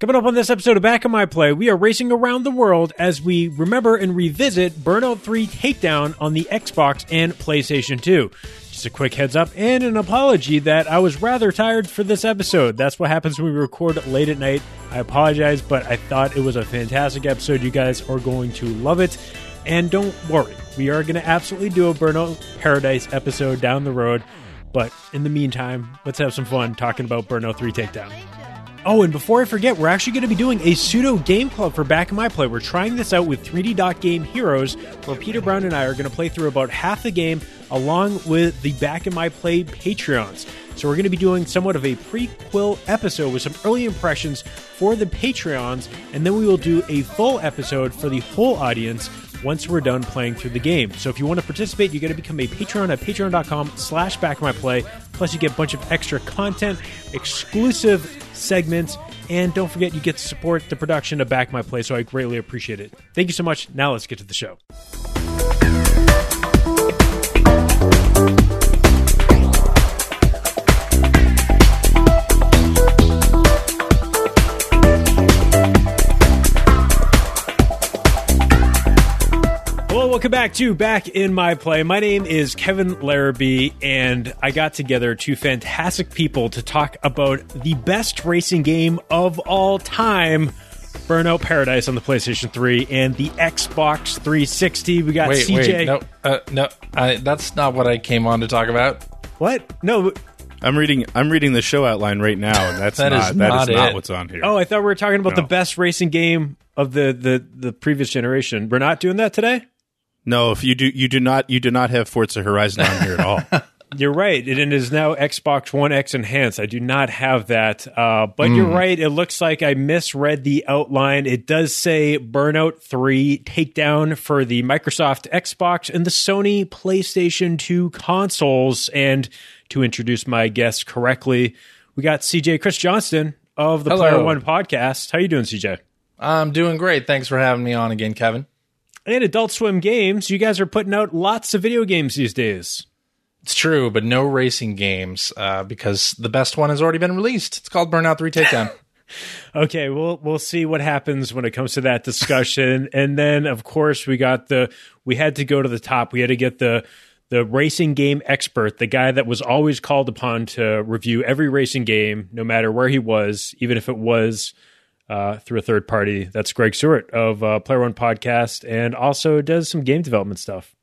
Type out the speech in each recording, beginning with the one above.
Coming up on this episode of Back in My Play, we are racing around the world as we remember and revisit Burnout 3 Takedown on the Xbox and PlayStation 2. Just a quick heads up and an apology that I was rather tired for this episode. That's what happens when we record late at night. I apologize, but I thought it was a fantastic episode. You guys are going to love it. And don't worry, we are going to absolutely do a Burnout Paradise episode down the road. But in the meantime, let's have some fun talking about Burnout 3 Takedown. Oh, and before I forget, we're actually going to be doing a pseudo game club for Back in My Play. We're trying this out with 3D Dot Game Heroes, where Peter Brown and I are going to play through about half the game along with the Back in My Play Patreons. So we're going to be doing somewhat of a prequel episode with some early impressions for the Patreons, and then we will do a full episode for the whole audience once we're done playing through the game. So if you want to participate, you got to become a patron at patreon.com slash back my play. Plus you get a bunch of extra content, exclusive segments, and don't forget you get to support the production of Back My Play, so I greatly appreciate it. Thank you so much. Now let's get to the show. Welcome back to Back in My Play. My name is Kevin Larrabee, and I got together two fantastic people to talk about the best racing game of all time. Burnout Paradise on the PlayStation 3 and the Xbox 360. We got Wait, CJ. wait, no, uh, no, I, that's not what I came on to talk about. What? No. I'm reading. I'm reading the show outline right now, and that's That is not, that not is not it. what's on here. Oh, I thought we were talking about the best racing game of the, the, the previous generation. We're not doing that today? No, if you do, you do not, you do not have Forza Horizon on here at all. You're right. It is now Xbox One X enhanced. I do not have that. Uh, but you're right. It looks like I misread the outline. It does say Burnout 3 takedown for the Microsoft Xbox and the Sony PlayStation 2 consoles. And to introduce my guest correctly, we got CJ Chris Johnston of the Hello. Player One podcast. How you doing, CJ? I'm doing great. Thanks for having me on again, Kevin. And Adult Swim Games. You guys are putting out lots of video games these days. It's true, but no racing games uh, because the best one has already been released. It's called Burnout 3 Takedown. Okay, we'll we'll see what happens when it comes to that discussion. and then of course we got the we had to go to the top. We had to get the the racing game expert, the guy that was always called upon to review every racing game, no matter where he was, even if it was uh, through a third party. That's Greg Sewart of uh, Player One Podcast, and also does some game development stuff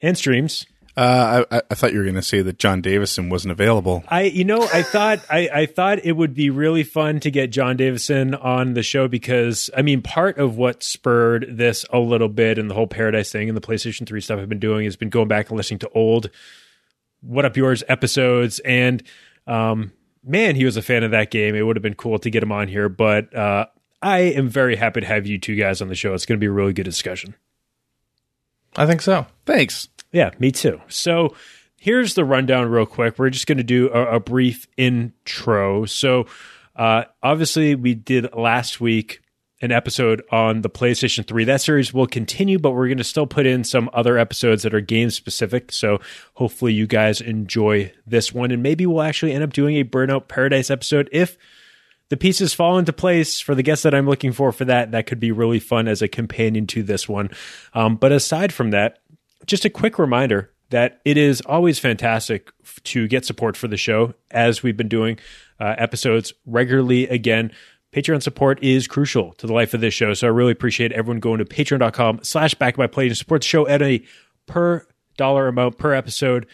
and streams. Uh, I, I thought you were going to say that John Davison wasn't available. I, you know, I thought I, I thought it would be really fun to get John Davison on the show because I mean, part of what spurred this a little bit and the whole Paradise thing and the PlayStation Three stuff I've been doing has been going back and listening to old What Up Yours episodes and um, man, he was a fan of that game. It would have been cool to get him on here, but uh, I am very happy to have you two guys on the show. It's going to be a really good discussion. I think so. Thanks. Yeah, me too. So here's the rundown, real quick. We're just going to do a, a brief intro. So, uh, obviously, we did last week an episode on the PlayStation 3. That series will continue, but we're going to still put in some other episodes that are game specific. So, hopefully, you guys enjoy this one. And maybe we'll actually end up doing a Burnout Paradise episode if the pieces fall into place for the guests that I'm looking for for that. That could be really fun as a companion to this one. Um, but aside from that, just a quick reminder that it is always fantastic to get support for the show as we've been doing uh, episodes regularly again patreon support is crucial to the life of this show. So i really appreciate everyone going to patreon.com slash back by play to support the show at a per dollar amount per episode.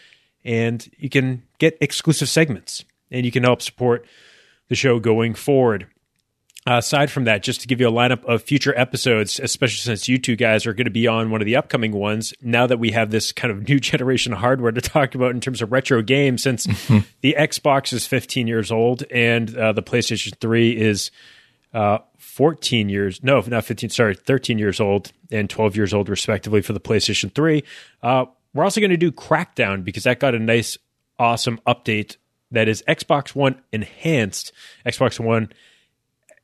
And you can get exclusive segments and you can help support the show going forward. Uh, aside from that, just to give you a lineup of future episodes, especially since you two guys are going to be on one of the upcoming ones, now that we have this kind of new generation hardware to talk about in terms of retro games, since the Xbox is 15 years old and uh, the PlayStation 3 is uh, 14 years, no, not 15, sorry, 13 years old and 12 years old, respectively, for the PlayStation 3. Uh, we're also going to do Crackdown because that got a nice, awesome update that is Xbox One enhanced, Xbox One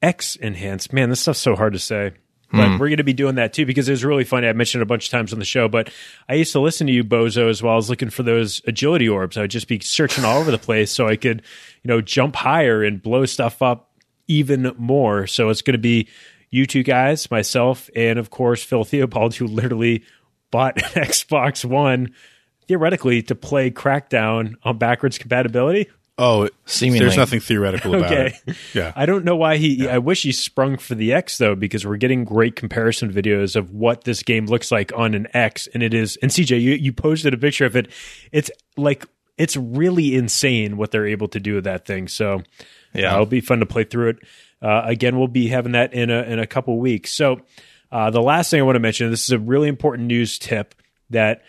X enhanced. Man, this stuff's so hard to say. But we're going to be doing that too because it was really funny. I mentioned it a bunch of times on the show, but I used to listen to you, Bozo, while I was looking for those agility orbs. I would just be searching all over the place so I could, you know, jump higher and blow stuff up even more. So it's going to be you two guys, myself, and of course Phil Theobald, who literally bought an Xbox One theoretically to play Crackdown on backwards compatibility. Oh, Seemingly. there's nothing theoretical about Okay. it. Yeah. I don't know why he. I wish he sprung for the X though, because we're getting great comparison videos of what this game looks like on an X, and it is. And CJ, you you posted a picture of it. It's like it's really insane what they're able to do with that thing. So Yeah. uh, it'll be fun to play through it. Uh, again, we'll be having that in a in a couple weeks. So uh, the last thing I want to mention. This is a really important news tip that.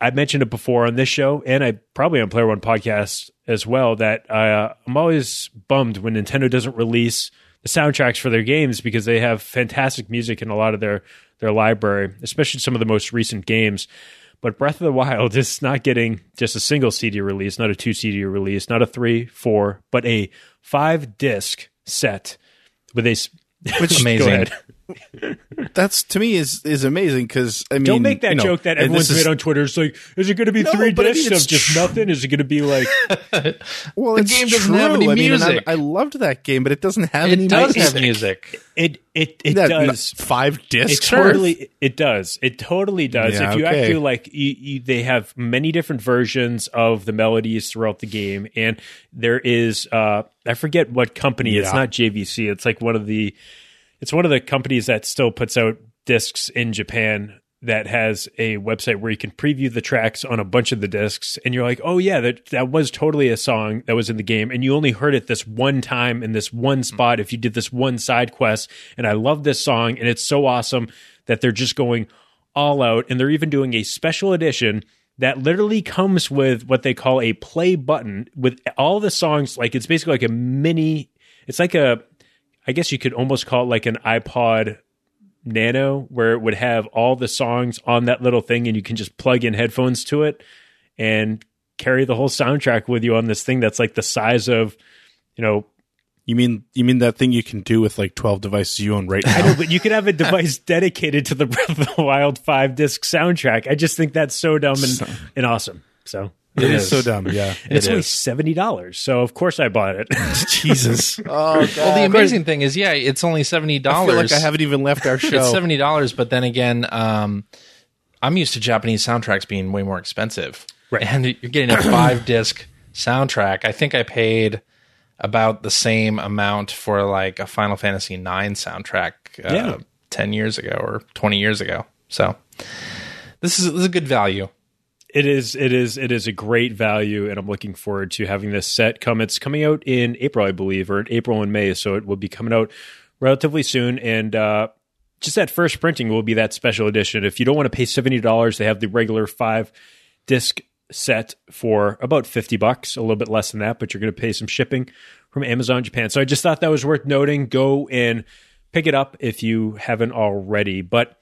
I mentioned it before on this show, and I probably on Player One podcast as well. That uh, I'm always bummed when Nintendo doesn't release the soundtracks for their games because they have fantastic music in a lot of their their library, especially some of the most recent games. But Breath of the Wild is not getting just a single CD release, not a two CD release, not a three, four, but a five disc set with a. Which amazing. Ahead. That's to me is is amazing because I mean, Don't make that you know, joke that everyone's this is- made on Twitter. It's like, is it going to be No, three but I mean, discs it's of just tr- nothing? Is it going to be like Well, The it's game doesn't true. have any I mean, I- music. I, loved that game, but it doesn't have any It does music. have music. it? It it That- does. five It discs. totally it does. It totally does. Yeah, if you okay. actually like, you, you, they have many different versions of the melodies throughout the game, and there is uh, I forget what company. It's not JVC. It's like one of the. It's one of the companies that still puts out discs in Japan that has a website where you can preview the tracks on a bunch of the discs and you're like, "Oh yeah, that that was totally a song that was in the game and you only heard it this one time in this one hmm. spot if you did this one side quest and I love this song and it's so awesome that they're just going all out and they're even doing a special edition that literally comes with what they call a play button with all the songs like it's basically like a mini it's like a I guess you could almost call it like an iPod Nano, where it would have all the songs on that little thing, and you can just plug in headphones to it and carry the whole soundtrack with you on this thing that's like the size of, you know, You mean you mean that thing you can do with like twelve devices you own right I now? know, but you could have a device dedicated to the Breath of the Wild five disc soundtrack. I just think that's so dumb and, and awesome. So it is is. so dumb. Yeah. and it's It only seventy dollars. So of course I bought it. Jesus. Oh, well, the amazing thing is, yeah, it's only seventy I dollars. feel like I haven't even left our show. It's seventy dollars, but then again, um, I'm used to Japanese soundtracks being way more expensive. Right. And you're getting a five disc soundtrack. I think I paid about the same amount for like a Final Fantasy IX soundtrack uh, Yeah. ten years ago or twenty years ago. So this is this is a good value. It is it is it is a great value and I'm looking forward to having this set come. It's coming out in April, I believe, or in April and May, so it will be coming out relatively soon and uh just that first printing will be that special edition. If you don't want to pay $70, they have the regular 5 disc set for about 50 bucks, a little bit less than that, but you're going to pay some shipping from Amazon Japan. So I just thought that was worth noting. Go and pick it up if you haven't already. But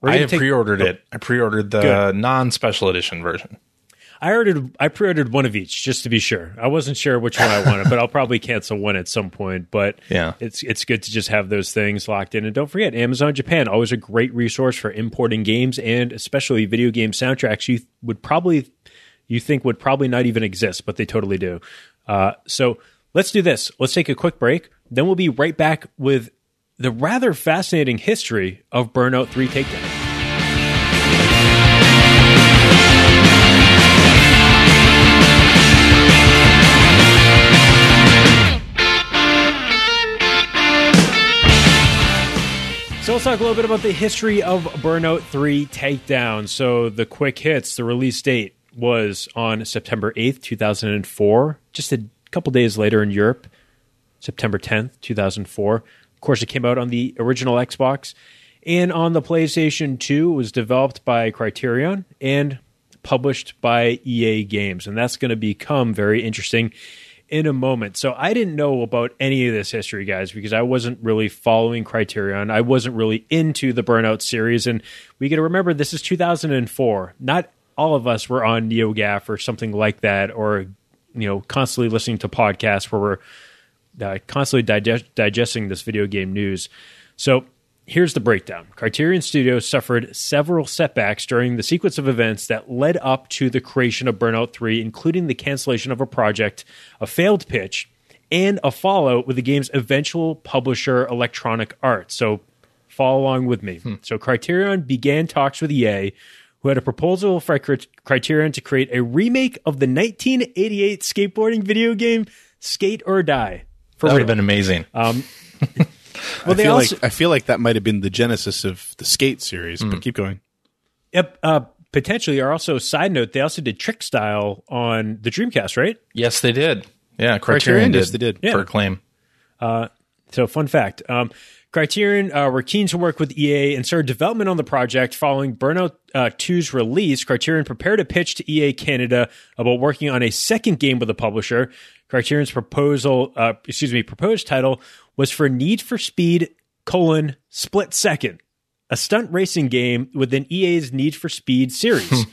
we're I have take- pre-ordered it. I pre-ordered the Good. non-special edition version. I ordered. I pre-ordered one of each just to be sure. I wasn't sure which one I wanted, but I'll probably cancel one at some point. But Yeah. it's it's good to just have those things locked in. And don't forget, Amazon Japan always a great resource for importing games and especially video game soundtracks. You would probably you think would probably not even exist, but they totally do. Uh, so let's do this. Let's take a quick break. Then we'll be right back with the rather fascinating history of Burnout Three Takedown. So let's talk a little bit about the history of Burnout 3 Takedown. So the quick hits, the release date was on September 8th, 2004, just a couple days later in Europe, September 10th, 2004. Of course, it came out on the original Xbox and on the PlayStation 2. It was developed by Criterion and published by EA Games. And that's going to become very interesting in a moment. So I didn't know about any of this history, guys, because I wasn't really following Criterion. I wasn't really into the Burnout series. And we got to remember this is 2004. Not all of us were on NeoGAF or something like that, or, you know, constantly listening to podcasts where we're uh, constantly digest- digesting this video game news. So here's the breakdown Criterion Studios suffered several setbacks during the sequence of events that led up to the creation of Burnout 3, including the cancellation of a project, a failed pitch, and a fallout with the game's eventual publisher, Electronic Arts. So follow along with me. So Criterion began talks with EA, who had a proposal for Criterion to create a remake of the 1988 skateboarding video game Skate or Die. That would have been amazing. Well, I they feel also like I feel like that might have been the genesis of the Skate series. Hmm. But keep going. Yep, uh, potentially are also side note. They also did Trick Style on the Dreamcast, right? yes, they did. Yeah, Criterion, Criterion, did. yes, they did. for Yeah. acclaim. So, fun fact: um, Criterion uh, were keen to work with EA and started development on the project. Following Burnout uh, 2's release, Criterion prepared a pitch to EA Canada about working on a second game with the publisher. Criterion's proposal, uh, excuse me, proposed title was for Need for Speed: colon Split Second, a stunt racing game within EA's Need for Speed series.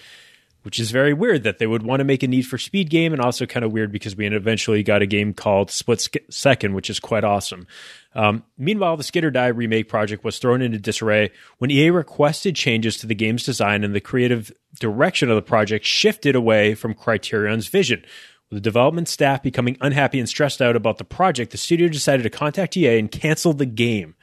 which is very weird that they would want to make a Need for Speed game, and also kind of weird because we eventually got a game called Split Second, which is quite awesome. Um, meanwhile, the Skate or Die remake project was thrown into disarray when EA requested changes to the game's design and the creative direction of the project shifted away from Criterion's vision. With the development staff becoming unhappy and stressed out about the project, the studio decided to contact EA and cancel the game.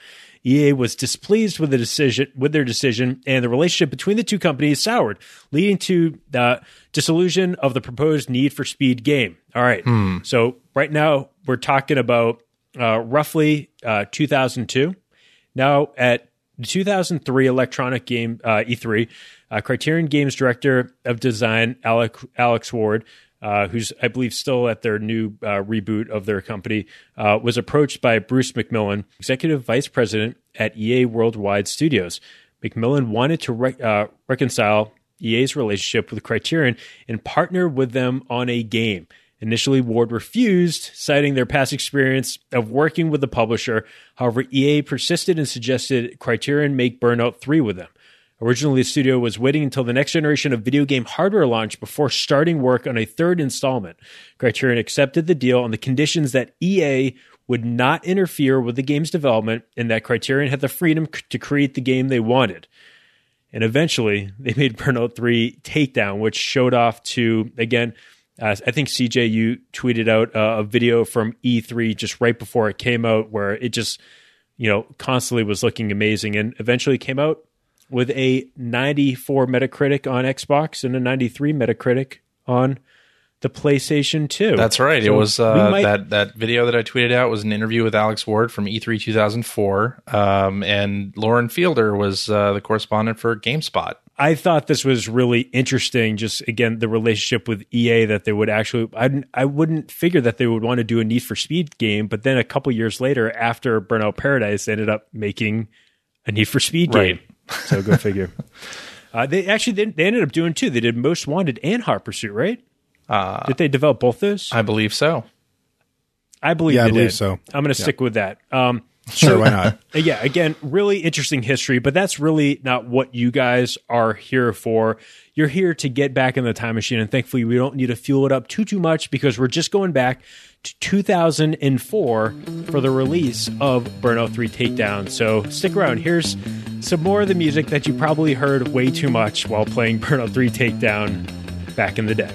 EA was displeased with the decision with their decision, and the relationship between the two companies soured, leading to the dissolution of the proposed Need for Speed game. All right, so right now we're talking about uh, roughly uh, 2002. Now at the 2003 Electronic Game uh, E3, uh, Criterion Games Director of Design Alec, Alex Ward, uh, who's I believe still at their new uh, reboot of their company, uh, was approached by Bruce McMillan, Executive Vice President at EA Worldwide Studios. McMillan wanted to re- uh, reconcile EA's relationship with Criterion and partner with them on a game. Initially, Ward refused, citing their past experience of working with the publisher. However, EA persisted and suggested Criterion make Burnout 3 with them. Originally, the studio was waiting until the next generation of video game hardware launch before starting work on a third installment. Criterion accepted the deal on the conditions that EA would not interfere with the game's development and that Criterion had the freedom c- to create the game they wanted. And eventually, they made Burnout 3 Takedown, which showed off to, again, uh, I think CJ, you tweeted out uh, a video from E3 just right before it came out where it just, you know, constantly was looking amazing and eventually came out with a 94 Metacritic on Xbox and a 93 Metacritic on the PlayStation 2. That's right. it was uh, might- that that video that I tweeted out was an interview with Alex Ward from E E3 2004, um, and Lauren Fielder was uh, the correspondent for GameSpot. I thought this was really interesting. Just again, the relationship with EA that they would actually, I, I wouldn't figure that they would want to do a Need for Speed game, but then a couple years later, after Burnout Paradise, they ended up making a Need for Speed game. So go figure. Uh, they actually they, they ended up doing two. They did Most Wanted and Hot Pursuit, right? Uh, Did they develop both those? I believe so. I believe. Yeah, I believe did. so. I'm going to stick with that. Um, Sure, why not? Yeah, again, really interesting history, but that's really not what you guys are here for. You're here to get back in the time machine, and thankfully, we don't need to fuel it up too too much because we're just going back to 2004 for the release of Burnout 3 Takedown. So stick around. Here's some more of the music that you probably heard way too much while playing Burnout 3 Takedown back in the day.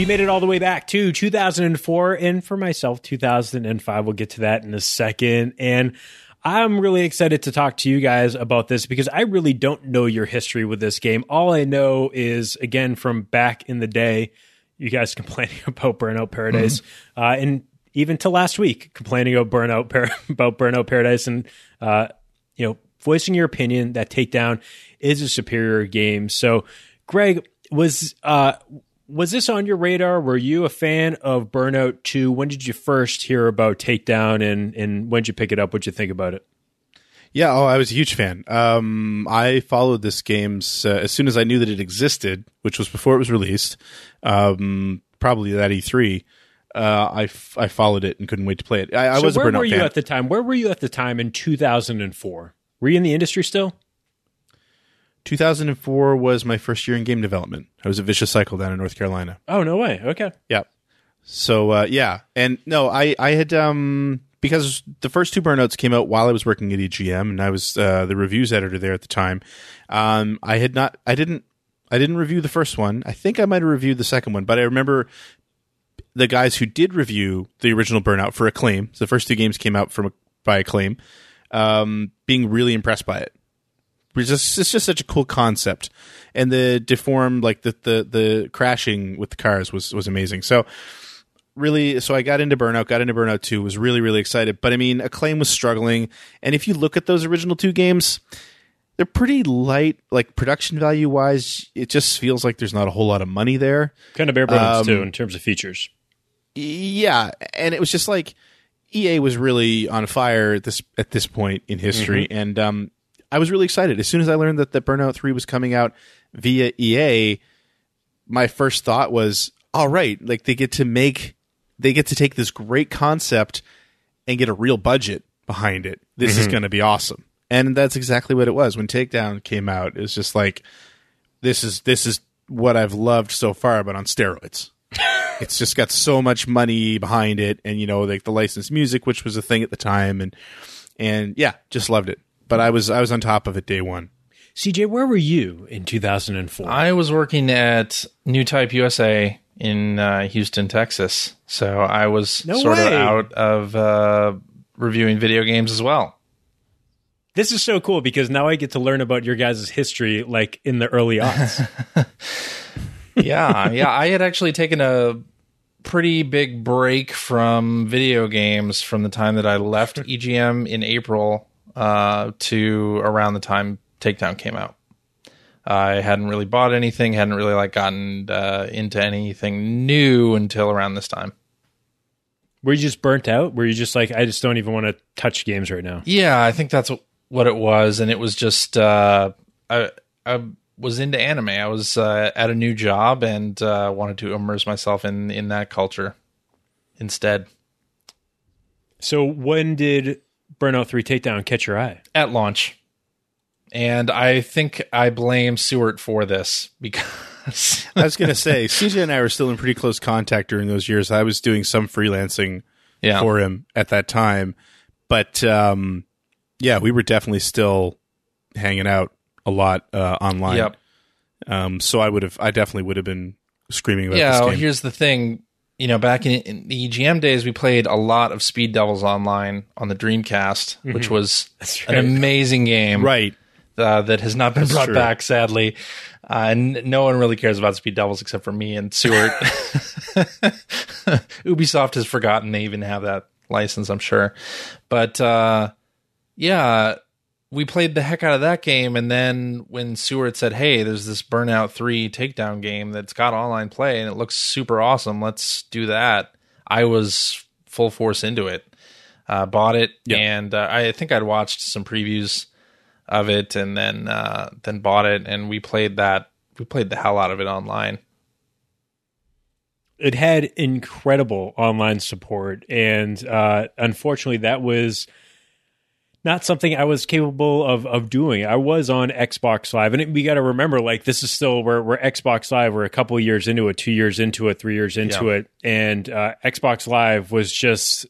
We made it all the way back to 2004 and for myself 2005 we'll get to that in a second. And i'm really excited to talk to you guys about this because i really don't know your history with this game. All i know is again from back in the day you guys complaining about burnout paradise uh, and even to last week complaining about burnout Par- about burnout paradise and uh, you know voicing your opinion that takedown is a superior game. So greg was uh was this on your radar? Were you a fan of Burnout 2? When did you first hear about Takedown and, and when did you pick it up? What'd you think about it? Yeah, oh, I was a huge fan. Um, I followed this game's uh, as soon as I knew that it existed, which was before it was released. Um, probably that E3. Uh, I, f- I followed it and couldn't wait to play it. I, I so was a where Burnout were you fan. at the time? Where were you at the time in 2004? Were you in the industry still? 2004 was my first year in game development. I was at Vicious Cycle down in North Carolina. Oh, no way. Okay. Yeah. So uh, yeah, and no, I I had um because the first two burnouts came out while I was working at EGM, and I was uh, the reviews editor there at the time. Um, I had not, I didn't, I didn't review the first one. I think I might have reviewed the second one, but I remember the guys who did review the original Burnout for Acclaim. So the first two games came out from by Acclaim, um, being really impressed by it. It's just, it's just such a cool concept, and the deformed like the the the crashing with the cars was was amazing. So really so I got into Burnout, got into Burnout 2, was really, really excited. But I mean, Acclaim was struggling. And if you look at those original two games, they're pretty light, like production value wise. It just feels like there's not a whole lot of money there. Kind of bare bones Um, too in terms of features. Yeah. And it was just like EA was really on fire at this at this point in history. And um I was really excited. As soon as I learned that the Burnout 3 was coming out via EA, my first thought was, all right, like they get to make they get to take this great concept and get a real budget behind it. This is mm-hmm. going to be awesome. And that's exactly what it was. When Takedown came out, it was just like this is this is what I've loved so far but on steroids. it's just got so much money behind it and you know like the licensed music which was a thing at the time and and yeah, just loved it. But I was I was on top of it day 1. CJ, where were you in 2004? I was working at Newtype USA in uh, Houston, Texas. So I was No sort way. of out of uh, reviewing video games as well. this is so cool because now I get to learn about your guys' history like in the early aughts. yeah, yeah. I had actually taken a pretty big break from video games from the time that I left EGM in April uh, to around the time Takedown came out. I hadn't really bought anything, hadn't really like gotten uh, into anything new until around this time. were you just burnt out? Were you just like, I just don't even want to touch games right now? Yeah, I think that's what it was, and it was just uh, I I was into anime. I was uh, at a new job and uh, wanted to immerse myself in in that culture instead. So when did Burnout 3 Takedown catch your eye? At launch, and I think I blame Sewart for this because I was going to say CJ and I were still in pretty close contact during those years. I was doing some freelancing yeah, for him at that time. But um, yeah, we were definitely still hanging out a lot uh, online. yep. Um, so I would have, I definitely would have been screaming about yeah, this well, here's the thing. You know, back in, in the EGM days, we played a lot of Speed Devils online on the Dreamcast, which was an amazing game. right. uh, that has not been brought true. back, sadly. Uh, and no one really cares about Speed Devils except for me and Sewart. Ubisoft has forgotten they even have that license, I'm sure. But uh, yeah, we played the heck out of that game. And then when Sewart said, hey, there's this Burnout 3 takedown game that's got online play and it looks super awesome, let's do that. I was full force into it. Uh, bought it, Yeah. and uh, I think I'd watched some previews of it and then uh, then bought it and we played that we played the hell out of it online. it had incredible online support and uh, unfortunately that was not something i was capable of of doing i was on xbox live and it, we got to remember like this is still we're, we're xbox live we're a couple of years into it two years into it three years into Yeah. it and uh, xbox live was just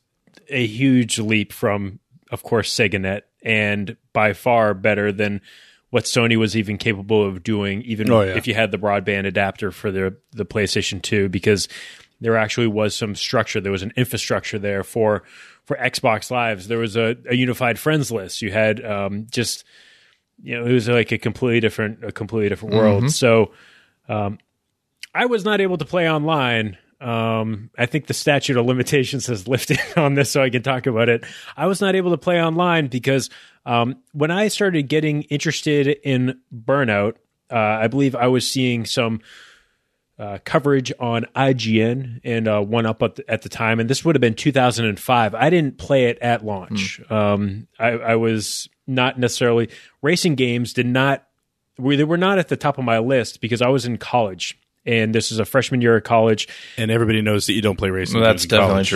a huge leap from of course seganet and by far better than what Sony was even capable of doing, even Oh, yeah. if you had the broadband adapter for the the PlayStation 2, because there actually was some structure. There was an infrastructure there for for Xbox Lives. There was a, a unified friends list. You had um, just you know it was like a completely different a completely different world. So um, I was not able to play online. Um, I think the statute of limitations has lifted on this, so I can talk about it. I was not able to play online because um, when I started getting interested in Burnout, uh, I believe I was seeing some uh, coverage on IGN and uh, One Up at the, at the time, and this would have been 2005. I didn't play it at launch. Um, I, I was not necessarily racing games. Did not we they were not at the top of my list because I was in college, and this is a freshman year of college. And everybody knows that you don't play racing. Well, that's games definitely college.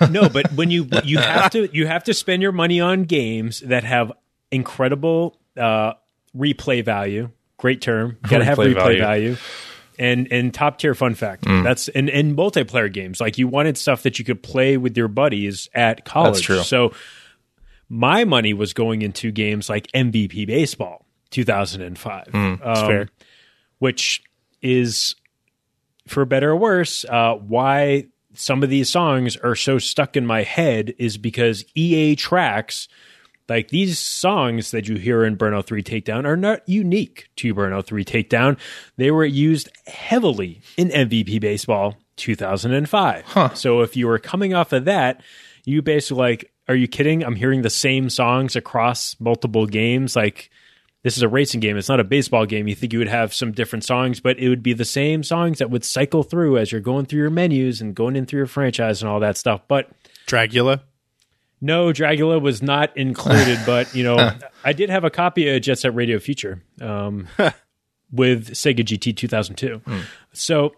true. no, but when you you have to you have to spend your money on games that have incredible uh, replay value. Great term. Got to have Replay replay value. value. And and top tier fun fact. That's in, in multiplayer games. Like you wanted stuff that you could play with your buddies at college. So my money was going into games like MVP Baseball 2005. Um, fair. Which is for better or worse, uh, why some of these songs are so stuck in my head is because EA Trax, like these songs that you hear in Burnout 3 Takedown, are not unique to Burnout 3 Takedown. They were used heavily in MVP Baseball 2005. So if you were coming off of that, you basically like, are you kidding? I'm hearing the same songs across multiple games. Like, this is a racing game. It's not a baseball game. You think you would have some different songs, but it would be the same songs that would cycle through as you're going through your menus and going in through your franchise and all that stuff. But Dragula. No, Dragula was not included. but you know, I did have a copy of Jet Set Radio Future um, with Sega GT 2002. So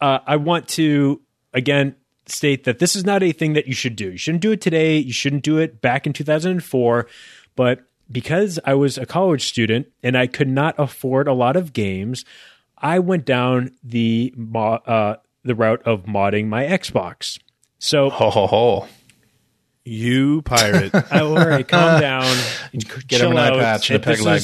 uh, I want to again state that this is not a thing that you should do. You shouldn't do it today. You shouldn't do it back in 2004. But because I was a college student and I could not afford a lot of games, I went down the uh, the route of modding my Xbox. So Ho ho ho. You pirate. I, all right, calm down. Get him an eye patch and a peg leg.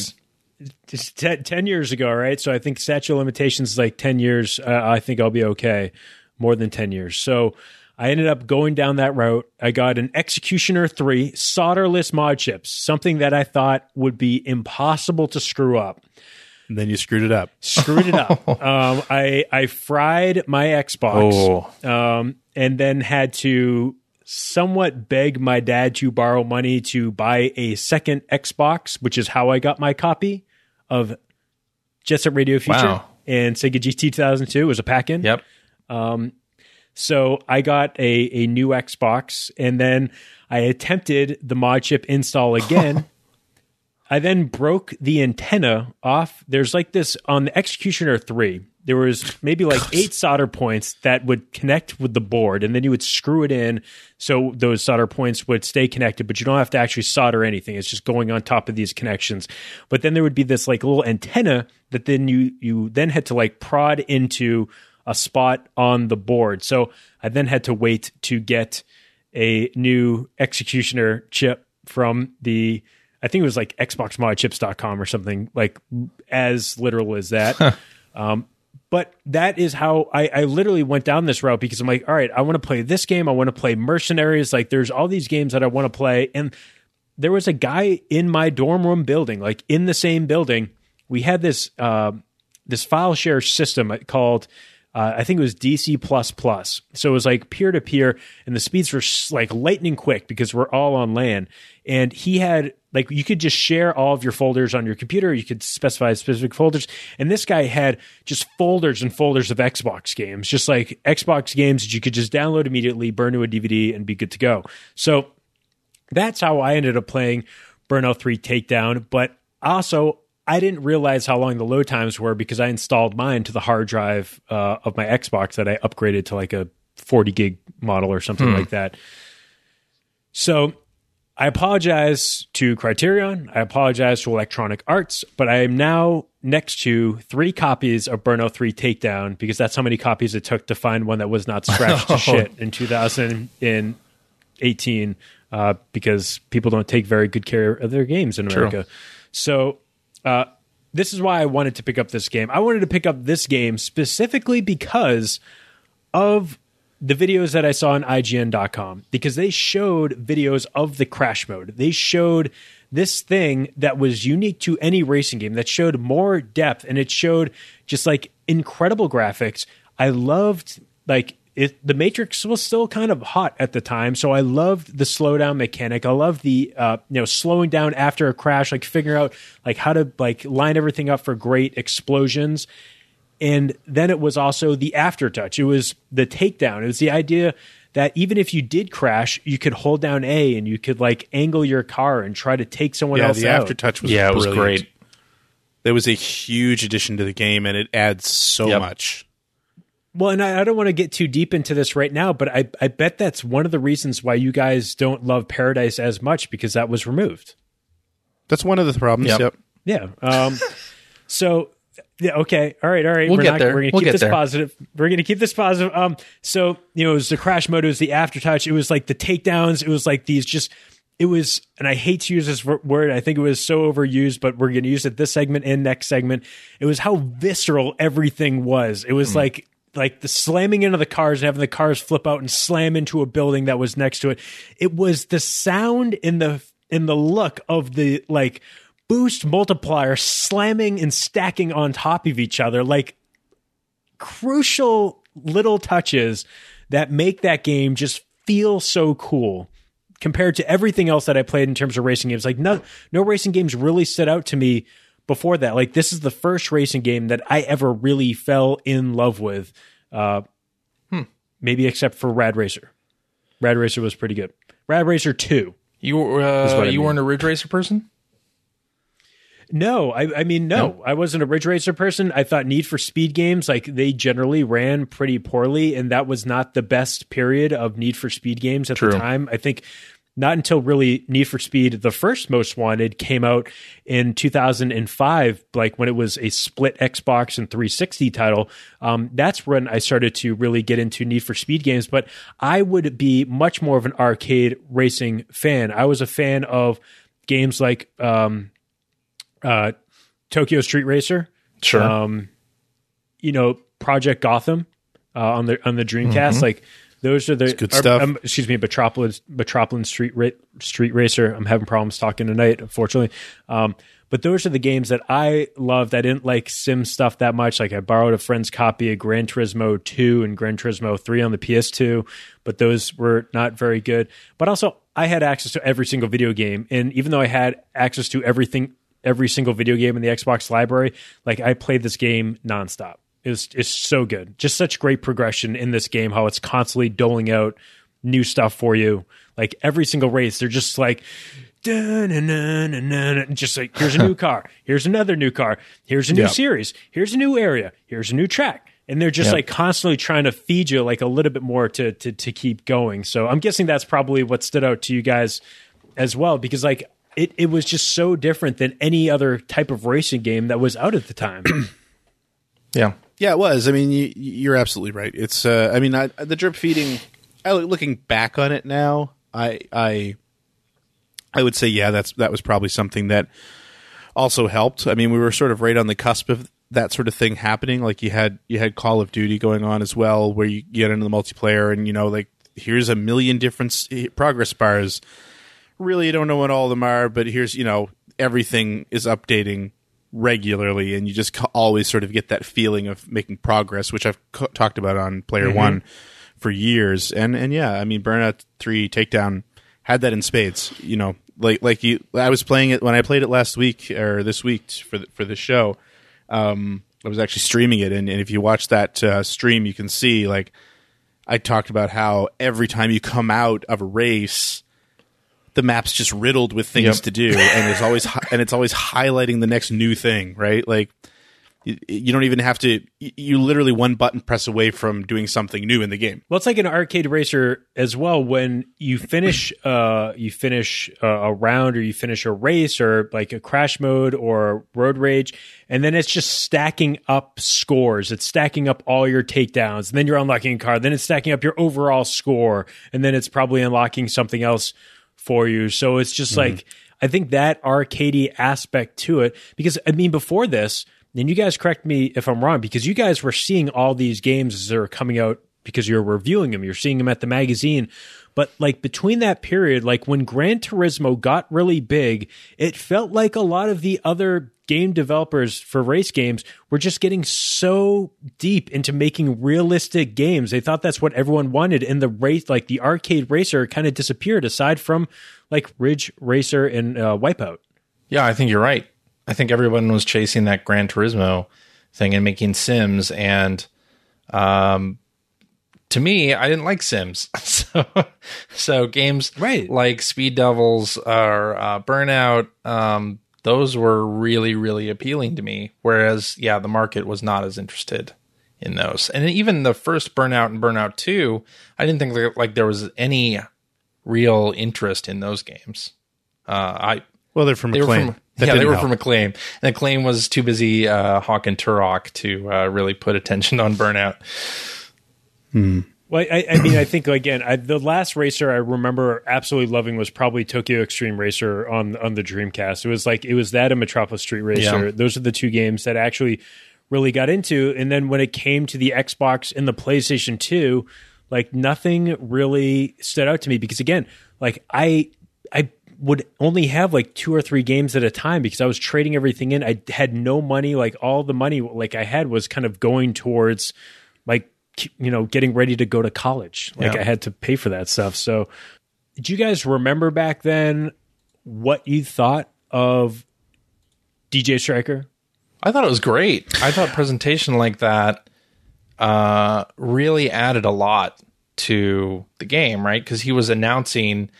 just te- 10 years ago, right? So I think statute of limitations is like 10 years. Uh, I think I'll be okay. More than 10 years. So I ended up going down that route. I got an Executioner 3 solderless mod chips, something that I thought would be impossible to screw up and then you screwed it up. screwed it up. Um, I I fried my Xbox, Oh. um, and then had to somewhat beg my dad to borrow money to buy a second Xbox, which is how I got my copy of Jet Set Radio Future Wow. and Sega GT 2002. It was a pack in. Yep. Um, so I got a, a new Xbox and then I attempted the mod chip install again. I then broke the antenna off. There's like this on the Executioner 3. There was maybe like eight solder points that would connect with the board, and then you would screw it in so those solder points would stay connected, but you don't have to actually solder anything. It's just going on top of these connections. But then there would be this like little antenna that then you you then had to like prod into a spot on the board. So I then had to wait to get a new executioner chip from the I think it was like xboxmodchips.com or something like as literal as that. um, but that is how I, I literally went down this route because I'm like, all right, I want to play this game. I want to play Mercenaries. Like, there's all these games that I want to play. And there was a guy in my dorm room building, like in the same building. We had this uh, this file share system called uh, I think it was DC plus plus. So it was like peer to peer, and the speeds were like lightning quick because we're all on LAN. And he had like you could just share all of your folders on your computer. You could specify specific folders, and this guy had just folders and folders of Xbox games, just like Xbox games that you could just download immediately, burn to a DVD, and be good to go. So that's how I ended up playing Burnout 3 Takedown. But also, I didn't realize how long the load times were because I installed mine to the hard drive uh, of my Xbox that I upgraded to like a 40 gig model or something like that. So I apologize to Criterion. I apologize to Electronic Arts, but I am now next to three copies of Burnout 3 Takedown because that's how many copies it took to find one that was not scratched to shit in 2018 uh, because people don't take very good care of their games in America. So uh, this is why I wanted to pick up this game. I wanted to pick up this game specifically because of the videos that I saw on IGN.com because they showed videos of the crash mode. They showed this thing that was unique to any racing game that showed more depth and it showed just like incredible graphics. I loved like it, the Matrix was still kind of hot at the time, so I loved the slowdown mechanic. I loved the uh, you know slowing down after a crash, like figuring out like how to like line everything up for great explosions and then it was also the aftertouch. It was the takedown. It was the idea that even if you did crash, you could hold down A and you could like angle your car and try to take someone Yeah, else the out. aftertouch was Yeah, it was great. It was a huge addition to the game, and it adds so Yep. much. Well, and I, I don't want to get too deep into this right now, but I, I bet that's one of the reasons why you guys don't love Paradise as much because that was removed. That's one of the problems. Yep. Yep. Yeah. Um, so Yeah. Okay. All right. All right. We'll we're get not, there. We're going to We'll keep this there. positive. We're going to keep this positive. Um. So you know, it was the crash mode. It was the aftertouch. It was like the takedowns. It was like these just. It was, and I hate to use this word. I think it was so overused, but we're going to use it this segment and next segment. It was how visceral everything was. It was Hmm. like like the slamming into the cars and having the cars flip out and slam into a building that was next to it. It was the sound in the in the look of the like boost multiplier slamming and stacking on top of each other like crucial little touches that make that game just feel so cool compared to everything else that I played in terms of racing games. Like no no racing games really stood out to me before that. Like this is the first racing game that I ever really fell in love with. Uh maybe except for Rad Racer. Rad Racer was pretty good. Rad Racer 2. You were uh, you mean. weren't a Ridge Racer person? No, I, I mean, no, I wasn't a Ridge Racer person. I thought Need for Speed games, like they generally ran pretty poorly, and that was not the best period of Need for Speed games at True. the time. I think not until really Need for Speed, the first Most Wanted, came out in 2005, like when it was a split Xbox and 360 title. Um, that's when I started to really get into Need for Speed games. But I would be much more of an arcade racing fan. I was a fan of games like um, uh, Tokyo Street Racer. Sure. Um, you know, Project Gotham uh, on the on the Dreamcast. Like those are the good or, stuff. um, excuse me, Metropolis Metropolis Street Ra- Street Racer. I'm having problems talking tonight, unfortunately. Um, but those are the games that I loved. I didn't like sim stuff that much. Like I borrowed a friend's copy of Gran Turismo 2 and Gran Turismo 3 on the PS2, but those were not very good. But also, I had access to every single video game, and even though I had access to everything, every single video game in the Xbox library, like I played this game nonstop. It was it's so good. Just such great progression in this game. How it's constantly doling out new stuff for you. Like every single race, they're just like. Just like here's a new car, here's another new car, here's a new Yeah. series, here's a new area, here's a new track, and they're just Yeah. like constantly trying to feed you like a little bit more to to to keep going. So I'm guessing that's probably what stood out to you guys as well, because like it it was just so different than any other type of racing game that was out at the time. yeah. Yeah, it was. I mean, you, you're absolutely right. It's. Uh, I mean, I, the drip feeding. I, looking back on it now, I, I, I would say, yeah, that's that was probably something that also helped. I mean, we were sort of right on the cusp of that sort of thing happening. Like you had you had Call of Duty going on as well, where you get into the multiplayer, and you know, like here's a million different progress bars. Really, you don't know what all of them are, but here's you know everything is updating regularly, and you just always sort of get that feeling of making progress, which I've co- talked about on Player One for years. And and yeah, I mean, Burnout Three Takedown had that in spades. You know, like like you, I was playing it when I played it last week or this week for the, for the show. Um, I was actually streaming it, and, and if you watch that uh, stream, you can see like I talked about how every time you come out of a race, the map's just riddled with things Yep. to do, and it's always hi- and it's always highlighting the next new thing, right? Like you, you don't even have to. You, you literally one button press away from doing something new in the game. Well, it's like an arcade racer as well. When you finish, uh, you finish uh, a round, or you finish a race, or like a crash mode or road rage, and then it's just stacking up scores. It's stacking up all your takedowns, and then you're unlocking a car. Then it's stacking up your overall score, and then it's probably unlocking something else for you. So it's just mm-hmm. like I think that arcadey aspect to it. Because I mean, before this, and you guys correct me if I'm wrong, because you guys were seeing all these games as they were coming out because you're reviewing them, you're seeing them at the magazine. But like between that period, like when Gran Turismo got really big, it felt like a lot of the other game developers for race games were just getting so deep into making realistic games. They thought that's what everyone wanted. And the race, like the arcade racer kind of disappeared aside from like Ridge Racer and uh, Wipeout. Yeah, I think you're right. I think everyone was chasing that Gran Turismo thing and making Sims, and um, to me, I didn't like Sims. so, so games Right. like Speed Devils or uh, Burnout, um, those were really, really appealing to me. Whereas, yeah, the market was not as interested in those. And even the first Burnout and Burnout Two, I didn't think that, like there was any real interest in those games. Uh, I Well, they're from They were from That yeah, they were help. from Acclaim, and Acclaim was too busy uh, and Turok to uh, really put attention on Burnout. Well, I, I mean, I think again, I, the last racer I remember absolutely loving was probably Tokyo Xtreme Racer on on the Dreamcast. It was like it was that and Metropolis Street Racer. Yeah. Those are the two games that I actually really got into. And then when it came to the Xbox and the PlayStation Two, like nothing really stood out to me because again, like I I would only have like two or three games at a time because I was trading everything in. I had no money. Like all the money like I had was kind of going towards like you know getting ready to go to college. Like Yeah. I had to pay for that stuff. So, do you guys remember back then what you thought of DJ Stryker? I thought it was great. I thought presentation like that uh, really added a lot to the game, right? Because he was announcing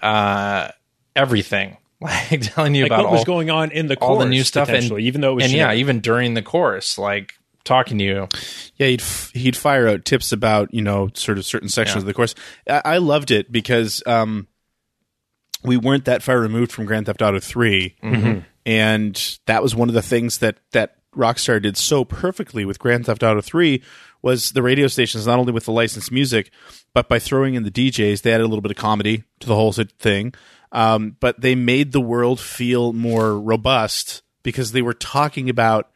uh, everything, like telling you Like about what all, was going on in the course, all the new stuff, and, even though it was and yeah, even during the course, like talking to you. Yeah, he'd f- he'd fire out tips about you know sort of certain sections Yeah. of the course. I, I loved it because um, we weren't that far removed from Grand Theft Auto 3 and that was one of the things that that Rockstar did so perfectly with Grand Theft Auto Three was the radio stations not only with the licensed music, but by throwing in the DJs, they added a little bit of comedy to the whole thing. Um, but they made the world feel more robust because they were talking about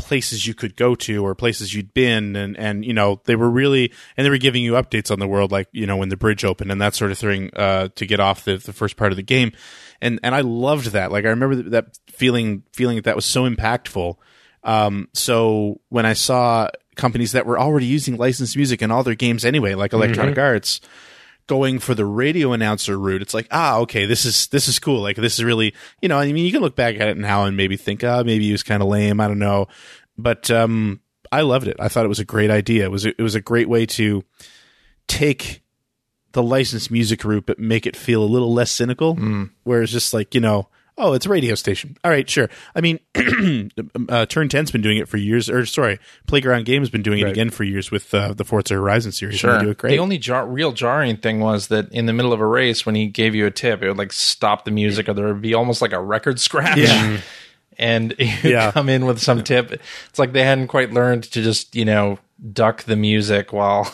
places you could go to or places you'd been and and you know they were really and they were giving you updates on the world like you know when the bridge opened and that sort of thing uh to get off the, the first part of the game. And and I loved that. Like I remember that, that feeling feeling that that was so impactful. Um so when I saw companies that were already using licensed music in all their games anyway like Electronic Arts going for the radio announcer route, it's like, ah, okay, this is this is cool. Like this is really, you know, I mean, you can look back at it now and maybe think, ah, maybe he was kind of lame. I don't know, but um, I loved it. I thought it was a great idea. It was it was a great way to take the licensed music route, but make it feel a little less cynical. Where it's just like, you know. Oh, it's a radio station. All right, sure. I mean, uh, Turn 10's been doing it for years. Or sorry, Playground Games has been doing it again for years with uh, the Forza Horizon series. and they do it great. The only jar- real jarring thing was that in the middle of a race, when he gave you a tip, it would like stop the music, or there would be almost like a record scratch. Yeah. And you Yeah. come in with some tip. It's like they hadn't quite learned to just, you know, duck the music while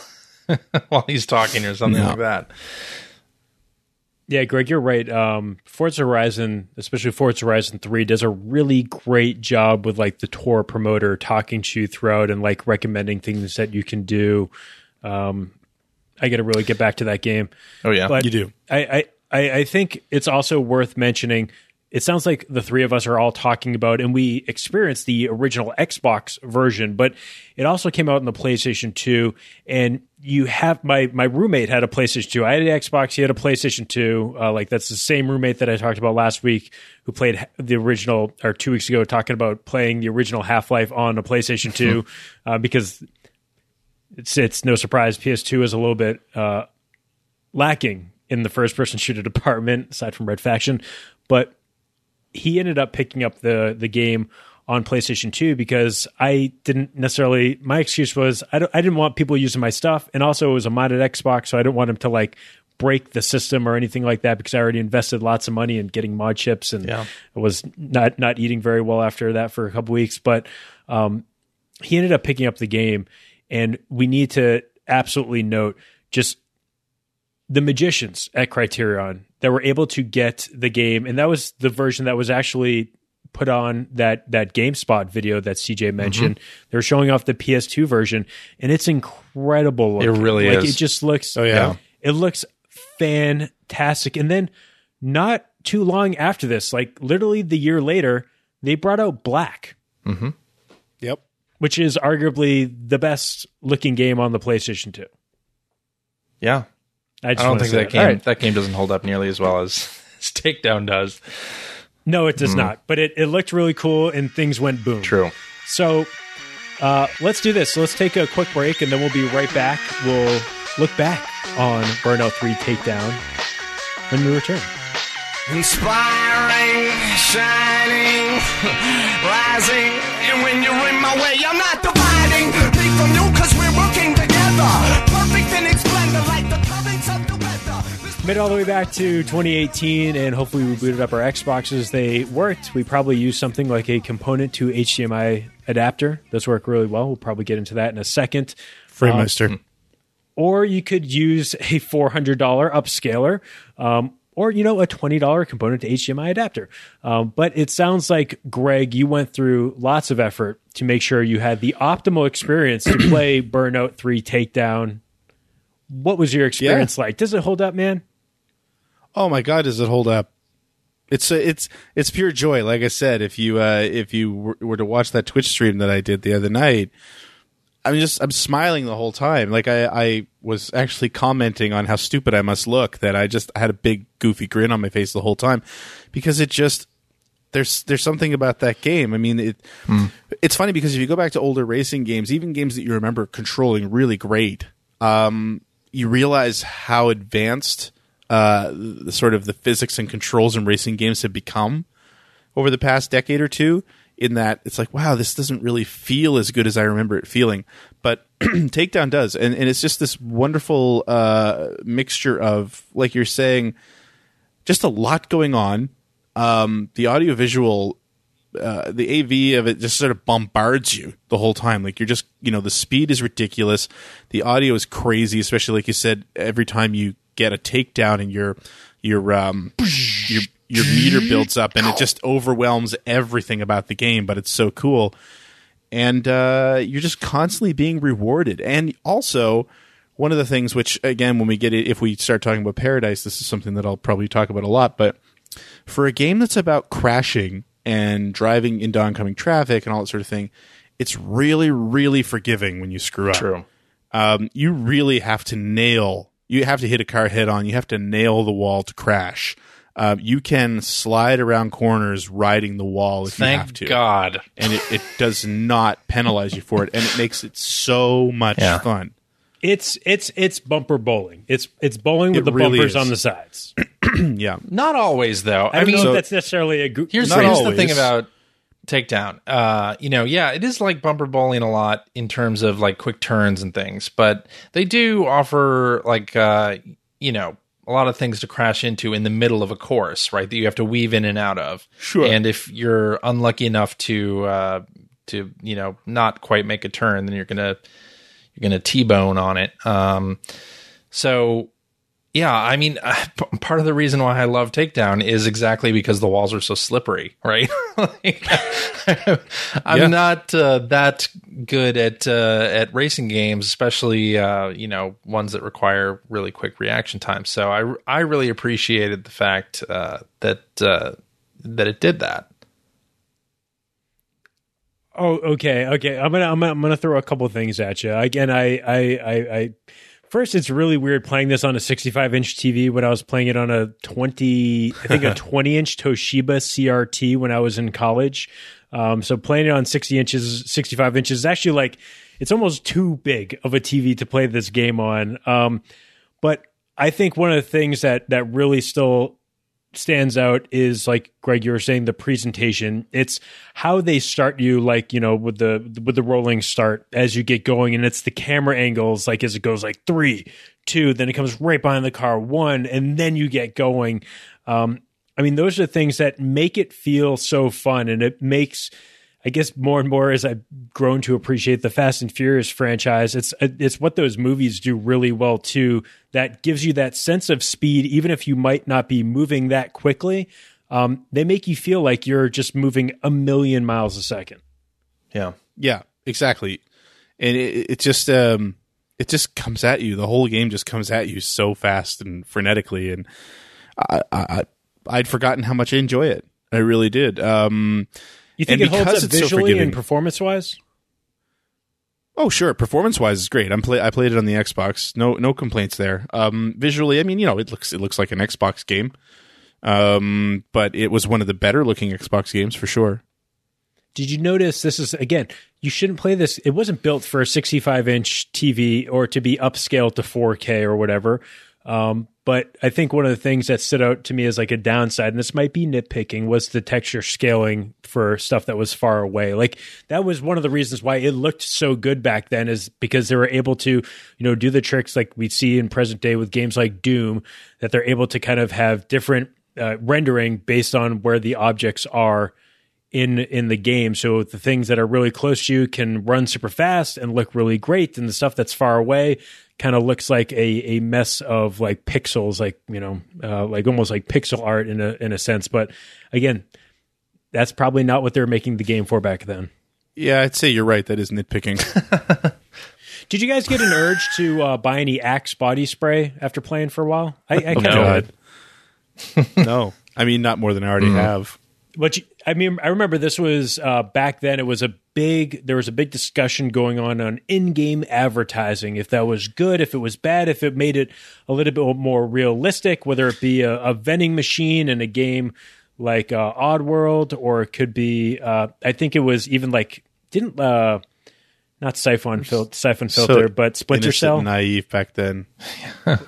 while he's talking or something No. like that. Yeah, Greg, you're right. Um, Forza Horizon, especially Forza Horizon 3, does a really great job with like the tour promoter talking to you throughout and like recommending things that you can do. Um, I got to really get back to that game. Oh yeah. But You do. I, I, I I think it's also worth mentioning. It sounds like the three of us are all talking about, and we experienced the original Xbox version, but it also came out in the PlayStation 2. And you have my my roommate had a PlayStation 2. I had an Xbox. He had a PlayStation 2. Uh, like that's the same roommate that I talked about last week, who played the original or two weeks ago, talking about playing the original Half Life on a PlayStation 2, uh, because it's it's no surprise PS2 is a little bit uh, lacking in the first person shooter department aside from Red Faction, but he ended up picking up the the game on PlayStation 2 because I didn't necessarily my excuse was I don't, I didn't want people using my stuff and also it was a modded Xbox so I didn't want him to like break the system or anything like that because I already invested lots of money in getting mod chips and Yeah. Was not not eating very well after that for a couple weeks but um he ended up picking up the game and we need to absolutely note just the magicians at Criterion that were able to get the game, and that was the version that was actually put on that that GameSpot video that CJ mm-hmm. mentioned. They were showing off the PS2 version, and it's incredible. It really like, is. It just looks. Oh, yeah. it looks fantastic. And then not too long after this, like literally the year later, they brought out Black, mm-hmm. Yep. which is arguably the best looking game on the PlayStation 2. yeah. I, just I don't think say that game All right. that game doesn't hold up nearly as well as, as Takedown does. No, it does not. But it, it looked really cool and things went boom. True. So uh, let's do this. So let's take a quick break and then we'll be right back. We'll look back on Burnout 3 Takedown when we return. Inspiring, shining, rising. And when you're in my way, I'm not dividing me from you, Made it all the way back to 2018, and hopefully we booted up our Xboxes. They worked. We probably used something like a component to HDMI adapter. Those work really well. We'll probably get into that in a second. Framemeister. Or you could use a $400 upscaler, um, or you know a $20 component to HDMI adapter. Um, but it sounds like Greg, you went through lots of effort to make sure you had the optimal experience to play Burnout 3 Takedown. What was your experience like? Does it hold up, man? Oh my god, does it hold up? It's uh, it's it's pure joy. Like I said, if you uh, if you were, were to watch that Twitch stream that I did the other night, I'm just I'm smiling the whole time. Like I I was actually commenting on how stupid I must look that I just had a big goofy grin on my face the whole time because it just there's there's something about that game. I mean, it it's funny because if you go back to older racing games, even games that you remember controlling really great, um, you realize how advanced uh, sort of the physics and controls in racing games have become over the past decade or two. In that it's like, wow, this doesn't really feel as good as I remember it feeling, but Takedown does, and and it's just this wonderful uh, mixture of, like you're saying, just a lot going on. Um, the audiovisual, uh, the AV of it just sort of bombards you the whole time. Like you're just, you know, the speed is ridiculous. The audio is crazy, especially like you said, every time you get a takedown and your, your, um, your, your meter builds up and it just overwhelms everything about the game, but it's so cool. And, uh, you're just constantly being rewarded. And also, one of the things which, again, when we get it, if we start talking about Paradise, this is something that I'll probably talk about a lot, but for a game that's about crashing and driving into oncoming traffic and all that sort of thing, it's really, really forgiving when you screw up. True. Um, you really have to nail. You have to hit a car head on. You have to nail the wall to crash. Um, you can slide around corners riding the wall if you have Thank to, God. and it, it does not penalize you for it, and it makes it so much Yeah. fun. It's it's it's bumper bowling. It's it's bowling with It the really bumpers is. on the sides. yeah, Not always, though. I I mean, so- that's necessarily a group. Here's, Not here's the thing about takedown. Uh, you know, yeah, it is like bumper bowling a lot in terms of like quick turns and things, but they do offer like uh, you know a lot of things to crash into in the middle of a course, right? That you have to weave in and out of. Sure. And if you're unlucky enough to uh, to you know not quite make a turn, then you're gonna you're gonna t-bone on it. Um, so yeah, I mean, uh, p- part of the reason why I love Takedown is exactly because the walls are so slippery, right? Like, I'm Yeah. not uh, that good at uh, at racing games, especially uh, you know ones that require really quick reaction time. So I I really appreciated the fact uh, that uh, that it did that. Oh, okay, okay. I'm gonna I'm gonna, I'm gonna throw a couple things at you. Again, I I I. I First, it's really weird playing this on a 65 inch TV when I was playing it on a 20, I think a 20 inch Toshiba CRT when I was in college. Um, so playing it on 60 inches, 65 inches is actually like, it's almost too big of a TV to play this game on. Um, but I think one of the things that, that really still stands out is like Greg, you were saying the presentation. It's how they start you, like you know, with the with the rolling start as you get going, and it's the camera angles, like as it goes, like three, two, then it comes right behind the car, one, and then you get going. Um, I mean, those are the things that make it feel so fun, and it makes. I guess more and more as I've grown to appreciate the Fast and Furious franchise, it's it's what those movies do really well too. That gives you that sense of speed, even if you might not be moving that quickly. Um, they make you feel like you're just moving a million miles a second. Yeah. Yeah, exactly. And it, it just um it just comes at you. The whole game just comes at you so fast and frenetically, and I, I I- I'd forgotten how much I enjoy it. I really did. Um, You think And it holds up it's so visually forgiving- and performance wise? oh sure, performance wise is great. I'm play I played it on the Xbox. No no complaints there. Um, visually, I mean you know it looks it looks like an Xbox game. Um, but it was one of the better looking Xbox games for sure. Did you notice this is again? You shouldn't play this. It wasn't built for a 65 inch TV or to be upscaled to 4K or whatever. Um, but I think one of the things that stood out to me as like a downside, and this might be nitpicking, was the texture scaling for stuff that was far away. Like that was one of the reasons why it looked so good back then, is because they were able to, you know, do the tricks like we see in present day with games like Doom, that they're able to kind of have different uh, rendering based on where the objects are in in the game. So the things that are really close to you can run super fast and look really great, and the stuff that's far away kind of looks like a a mess of like pixels, like you know, uh, like almost like pixel art in a in a sense. But again, that's probably not what they were making the game for back then. Yeah, I'd say you're right. That is nitpicking. Did you guys get an urge to uh, buy any Axe body spray after playing for a while? I, I kind of God. no, I mean not more than I already have. But you, I mean, I remember this was uh, back then. It was a big. There was a big discussion going on on in-game advertising. If that was good, if it was bad, if it made it a little bit more realistic, whether it be a, a vending machine in a game like uh, Oddworld, or it could be. Uh, I think it was even like didn't uh, not siphon fil- Syphon Filter, but Splinter innocent Cell. naive back then.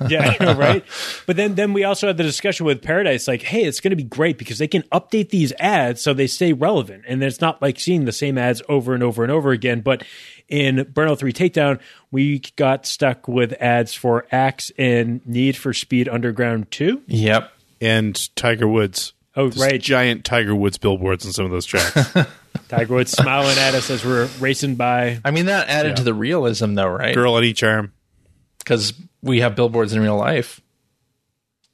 Yeah, I know, right? But then then we also had the discussion with Paradise, like, hey, it's going to be great because they can update these ads so they stay relevant, and it's not like seeing the same ads over and over and over again. But in Burnout Three Takedown, we got stuck with ads for Axe and Need for Speed Underground Two. Yep. And Tiger Woods. Oh, Just right, Giant Tiger Woods billboards on some of those tracks. Tiger Woods smiling at us as we're racing by. I mean, that added to the realism, though, right? Girl on each arm. Because we have billboards in real life.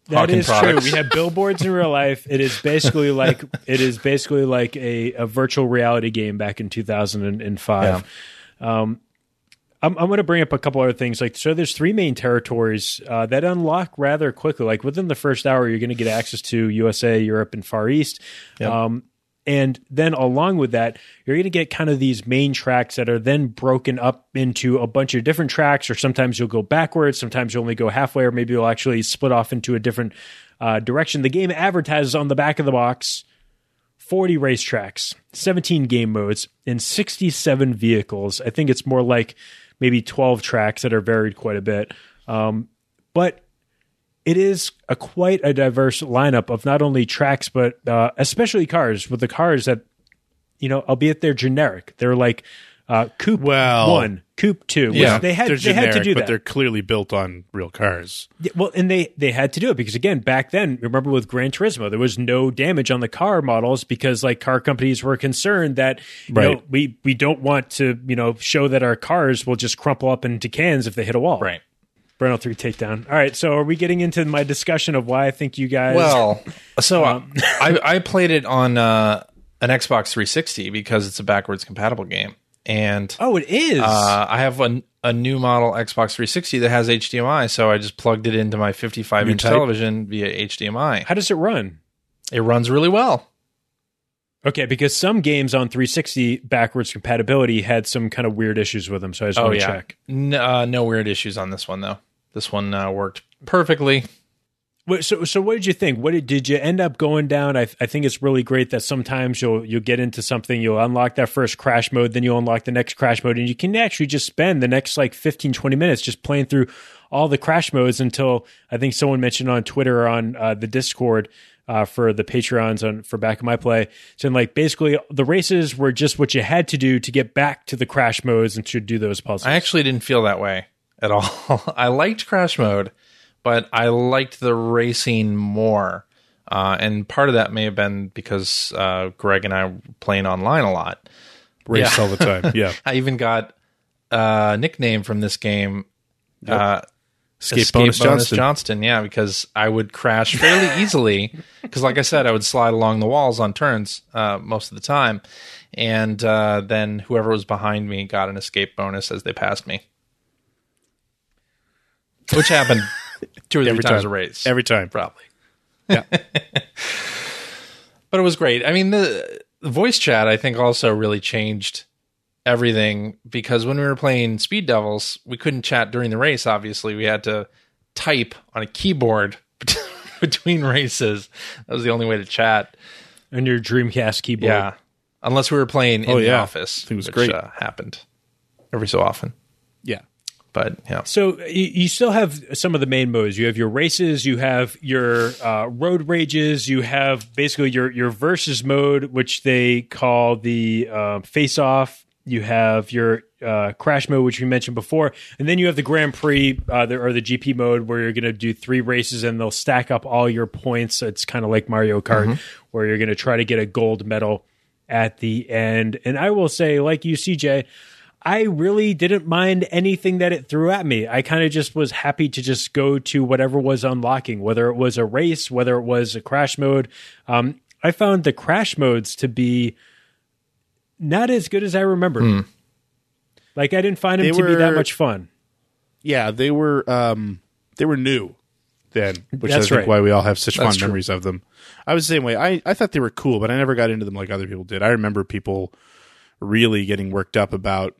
That Hawking is true. We have billboards in real life. It is basically like it is basically like a, a virtual reality game back in 2005. Um, I'm, I'm going to bring up a couple other things. Like, so there's three main territories uh, that unlock rather quickly. Like within the first hour, you're going to get access to USA, Europe, and Far East. Um, and then along with that, you're going to get kind of these main tracks that are then broken up into a bunch of different tracks, or sometimes you'll go backwards, sometimes you'll only go halfway, or maybe you'll actually split off into a different uh, direction. The game advertises on the back of the box 40 racetracks, 17 game modes, and 67 vehicles. I think it's more like maybe 12 tracks that are varied quite a bit. Um, but it is a quite a diverse lineup of not only tracks but uh, especially cars. With the cars that you know, albeit they're generic, they're like uh, Coupe Well, One, Coupe Two. which yeah, they had they're generic, had to do but that. they're clearly built on real cars. Yeah, well, and they they had to do it because again, back then, remember with Gran Turismo, there was no damage on the car models because like car companies were concerned that you know Right. we we don't want to you know show that our cars will just crumple up into cans if they hit a wall. Right. Burnout Three Takedown. All right, so are we getting into my discussion of why I think you guys? Well, so uh, I, I played it on uh, an Xbox 360 because it's a backwards compatible game, and oh, it is. uh, I have a, a new model Xbox 360 that has HDMI, so I just plugged it into my 55 inch television via HDMI. How does it run? It runs really well. Okay, because some games on 360 backwards compatibility had some kind of weird issues with them, so I just Oh want to yeah, check. N- uh, no weird issues on this one though. This one uh, worked perfectly. So, so what did you think? What did, did you end up going down? I, I think it's really great that sometimes you'll you'll get into something, you'll unlock that first crash mode, then you'll unlock the next crash mode, and you can actually just spend the next like 15, 20 minutes just playing through all the crash modes until I think someone mentioned on Twitter or on uh, the Discord uh, for the Patreons on for Back in My Play, saying like basically the races were just what you had to do to get back to the crash modes and to do those puzzles. I actually didn't feel that way at all. I liked Crash Mode, but I liked the racing more. Uh, and part of that may have been because uh, Greg and I were playing online a lot. Race Yeah. all the time. Yeah. I even got a nickname from this game. Uh, Escape, bonus, Johnston. Johnston, yeah, because I would crash fairly easily. Because, like I said, I would slide along the walls on turns uh, most of the time, and uh, then whoever was behind me got an escape bonus as they passed me, which happened two or three times time. a race, Every time. probably. Yeah. But it was great. I mean, the, the voice chat I think also really changed everything because when we were playing Speed Devils, we couldn't chat during the race. Obviously, we had to type on a keyboard between races. That was the only way to chat. on your Dreamcast keyboard. Yeah, unless we were playing in Oh, the office, it was which great. Uh, happened every so often. Yeah. But yeah, So you, still have some of the main modes. You have your races, you have your uh, road rages, you have basically your your versus mode, which they call the uh, face off. You have your uh, crash mode, which we mentioned before, and then you have the Grand Prix uh, the, or the GP mode, where you're going to do three races and they'll stack up all your points. It's kind of like Mario Kart, where you're going to try to get a gold medal at the end. And I will say, like you, CJ, I really didn't mind anything that it threw at me. I kind of just was happy to just go to whatever was unlocking, whether it was a race, whether it was a crash mode. Um, I found the crash modes to be not as good as I remembered. Like I didn't find them They to be that much fun. Yeah, they were um they were new then, which That's I think right. why we all have such That's fond true. memories of them. I was the same way. I, I thought they were cool, but I never got into them like other people did. I remember people really getting worked up about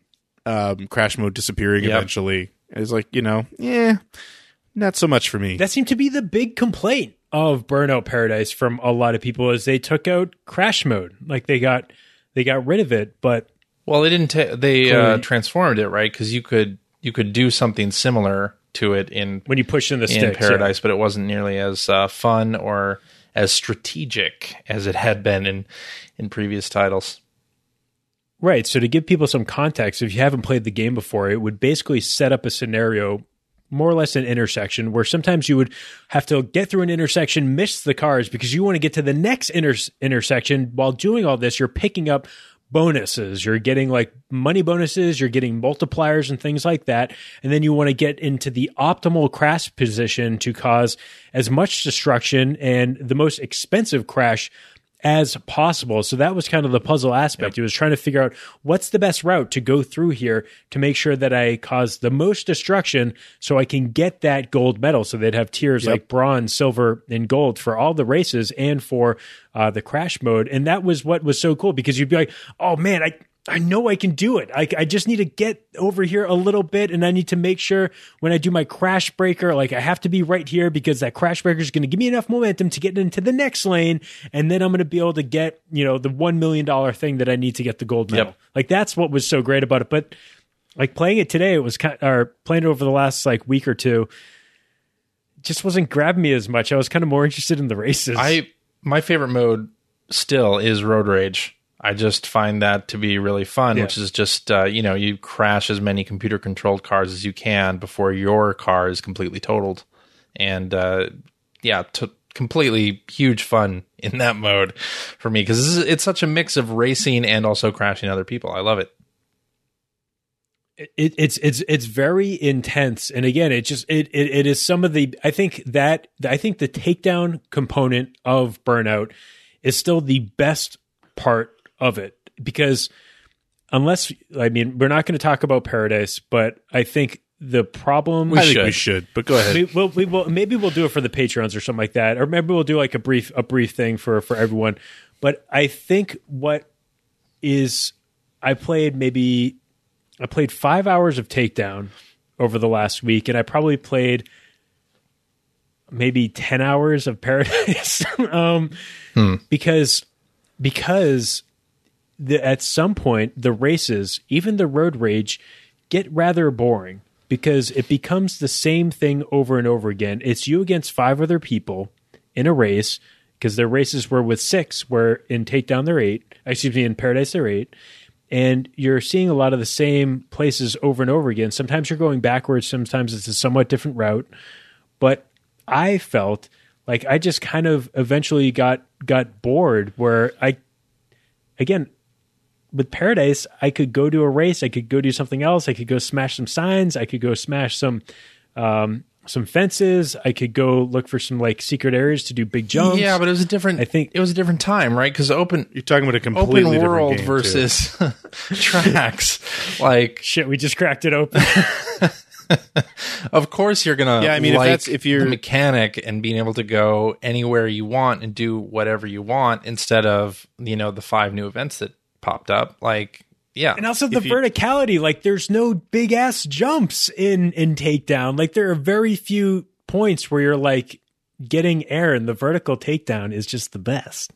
um, crash mode disappearing Yep. eventually. It was like, you know, yeah, not so much for me. That seemed to be the big complaint of Burnout Paradise from a lot of people is they took out crash mode. Like they got they got rid of it, but well, they didn't. Ta- they uh, transformed it right because you could you could do something similar to it in when you push in the in sticks, yeah. Paradise, but it wasn't nearly as uh, fun or as strategic as it had been in in previous titles. Right. So to give people some context, if you haven't played the game before, it would basically set up a scenario, more or less an intersection, where sometimes you would have to get through an intersection, miss the cars because you want to get to the next inter- intersection. While doing all this, you're picking up bonuses. You're getting like money bonuses, you're getting multipliers and things like that. And then you want to get into the optimal crash position to cause as much destruction and the most expensive crash as possible. So that was kind of the puzzle aspect. It was trying to figure out what's the best route to go through here to make sure that I cause the most destruction so I can get that gold medal. So they'd have tiers like bronze, silver, and gold for all the races and for uh, the crash mode. And that was what was so cool because you'd be like, oh man, I, I know I can do it. I, I just need to get over here a little bit, and I need to make sure when I do my crash breaker, like I have to be right here because that crash breaker is going to give me enough momentum to get into the next lane, and then I'm going to be able to get you know the one million dollar thing that I need to get the gold medal. Yep. Like that's what was so great about it. But like playing it today, it was kind of, or playing it over the last like week or two, just wasn't grabbing me as much. I was kind of more interested in the races. I my favorite mode still is road rage. I just find that to be really fun, Yeah. which is just uh, you know you crash as many computer controlled cars as you can before your car is completely totaled, and uh, yeah, t- completely huge fun in that mode for me because it's such a mix of racing and also crashing other people. I love it. it, it's it's it's very intense and again it just it, it it is some of the i think that i think the takedown component of burnout is still the best part of it because unless i mean we're not going to talk about paradise but i think the problem I think should. we should, but go ahead. we, will we will maybe we'll do it for the patrons or something like that or maybe we'll do like a brief a brief thing for for everyone but i think what is i played maybe i played five hours of takedown over the last week and i probably played maybe 10 hours of paradise um because because the, at some point the races even the road rage get rather boring because it becomes the same thing over and over again. It's you against five other people in a race because their races were with six where in takedown they're eight excuse me in paradise they're eight and you're seeing a lot of the same places over and over again. Sometimes you're going backwards sometimes it's a somewhat different route but I felt like I just kind of eventually got got bored where I again with Paradise I could go to a race, I could go do something else, I could go smash some signs, I could go smash some um some fences, I could go look for some like secret areas to do big jumps. Yeah, but it was a different. I think- it was a different time, right? Because open You're talking about a completely open different world game, versus tracks, like shit, we just cracked it open. Of course, you're gonna. Yeah, I mean, if that's- if you're- the mechanic and being able to go anywhere you want and do whatever you want instead of you know the five new events that popped up. Like, yeah, And also the you- verticality, like there's no big ass jumps in in takedown. Like there are very few points where you're like getting air, and the vertical takedown is just the best.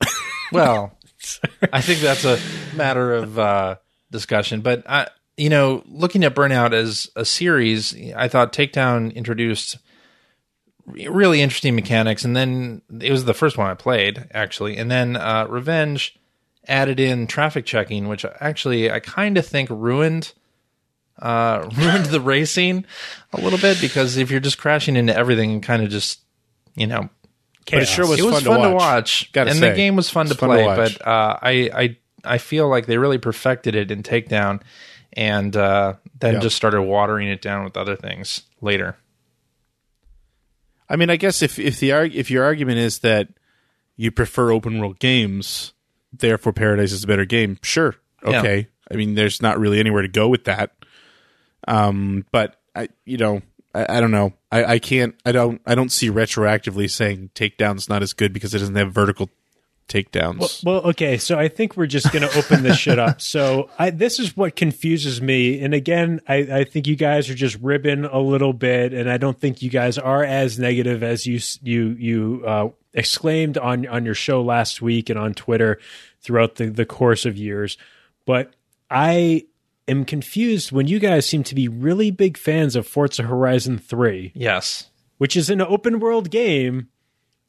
well, I think that's a matter of uh, discussion. But I, you know, looking at Burnout as a series, I thought Takedown introduced really interesting mechanics, and then it was the first one I played actually, and then uh, Revenge added in traffic checking, which actually I kind of think ruined uh, ruined the racing a little bit because if you're just crashing into everything, and kind of just you know But it sure was, it was fun, fun, to watch. Gotta and say. the game was fun to It's fun to play. but uh, I, I, I feel like they really perfected it in Takedown, and uh, then Yeah. just started watering it down with other things later. I mean, I guess if if the arg- if your argument is that you prefer open world games, therefore Paradise is a better game, sure, Yeah. okay. I mean, there's not really anywhere to go with that. Um, but I, you know, I, I don't know. I, I can't. I don't. I don't see retroactively saying takedown's not as good because it doesn't have vertical takedowns. Well, okay, so I think we're just going to open this shit up. So I, this is what confuses me, and again, I, I think you guys are just ribbing a little bit, and I don't think you guys are as negative as you you you uh, exclaimed on on your show last week and on Twitter throughout the the course of years. But I am confused when you guys seem to be really big fans of Forza Horizon Three Yes, which is an open world game,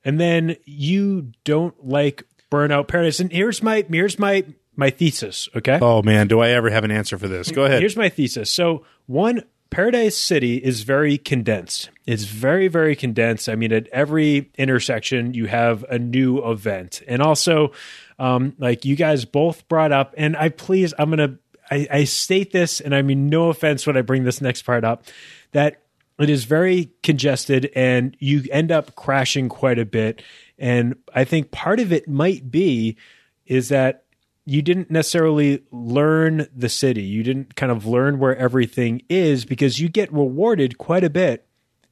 and then you don't like Burnout Paradise. And here's my here's my my thesis. Okay, oh man, do I ever have an answer for this? Go ahead. here's my thesis. So one. Paradise City is very condensed. It's very, very condensed. I mean, at every intersection, you have a new event. And also, um, like you guys both brought up, and I please, I'm going to, I, I state this, and I mean no offense when I bring this next part up, that it is very congested and you end up crashing quite a bit. And I think part of it might be is that you didn't necessarily learn the city. You didn't kind of learn where everything is because you get rewarded quite a bit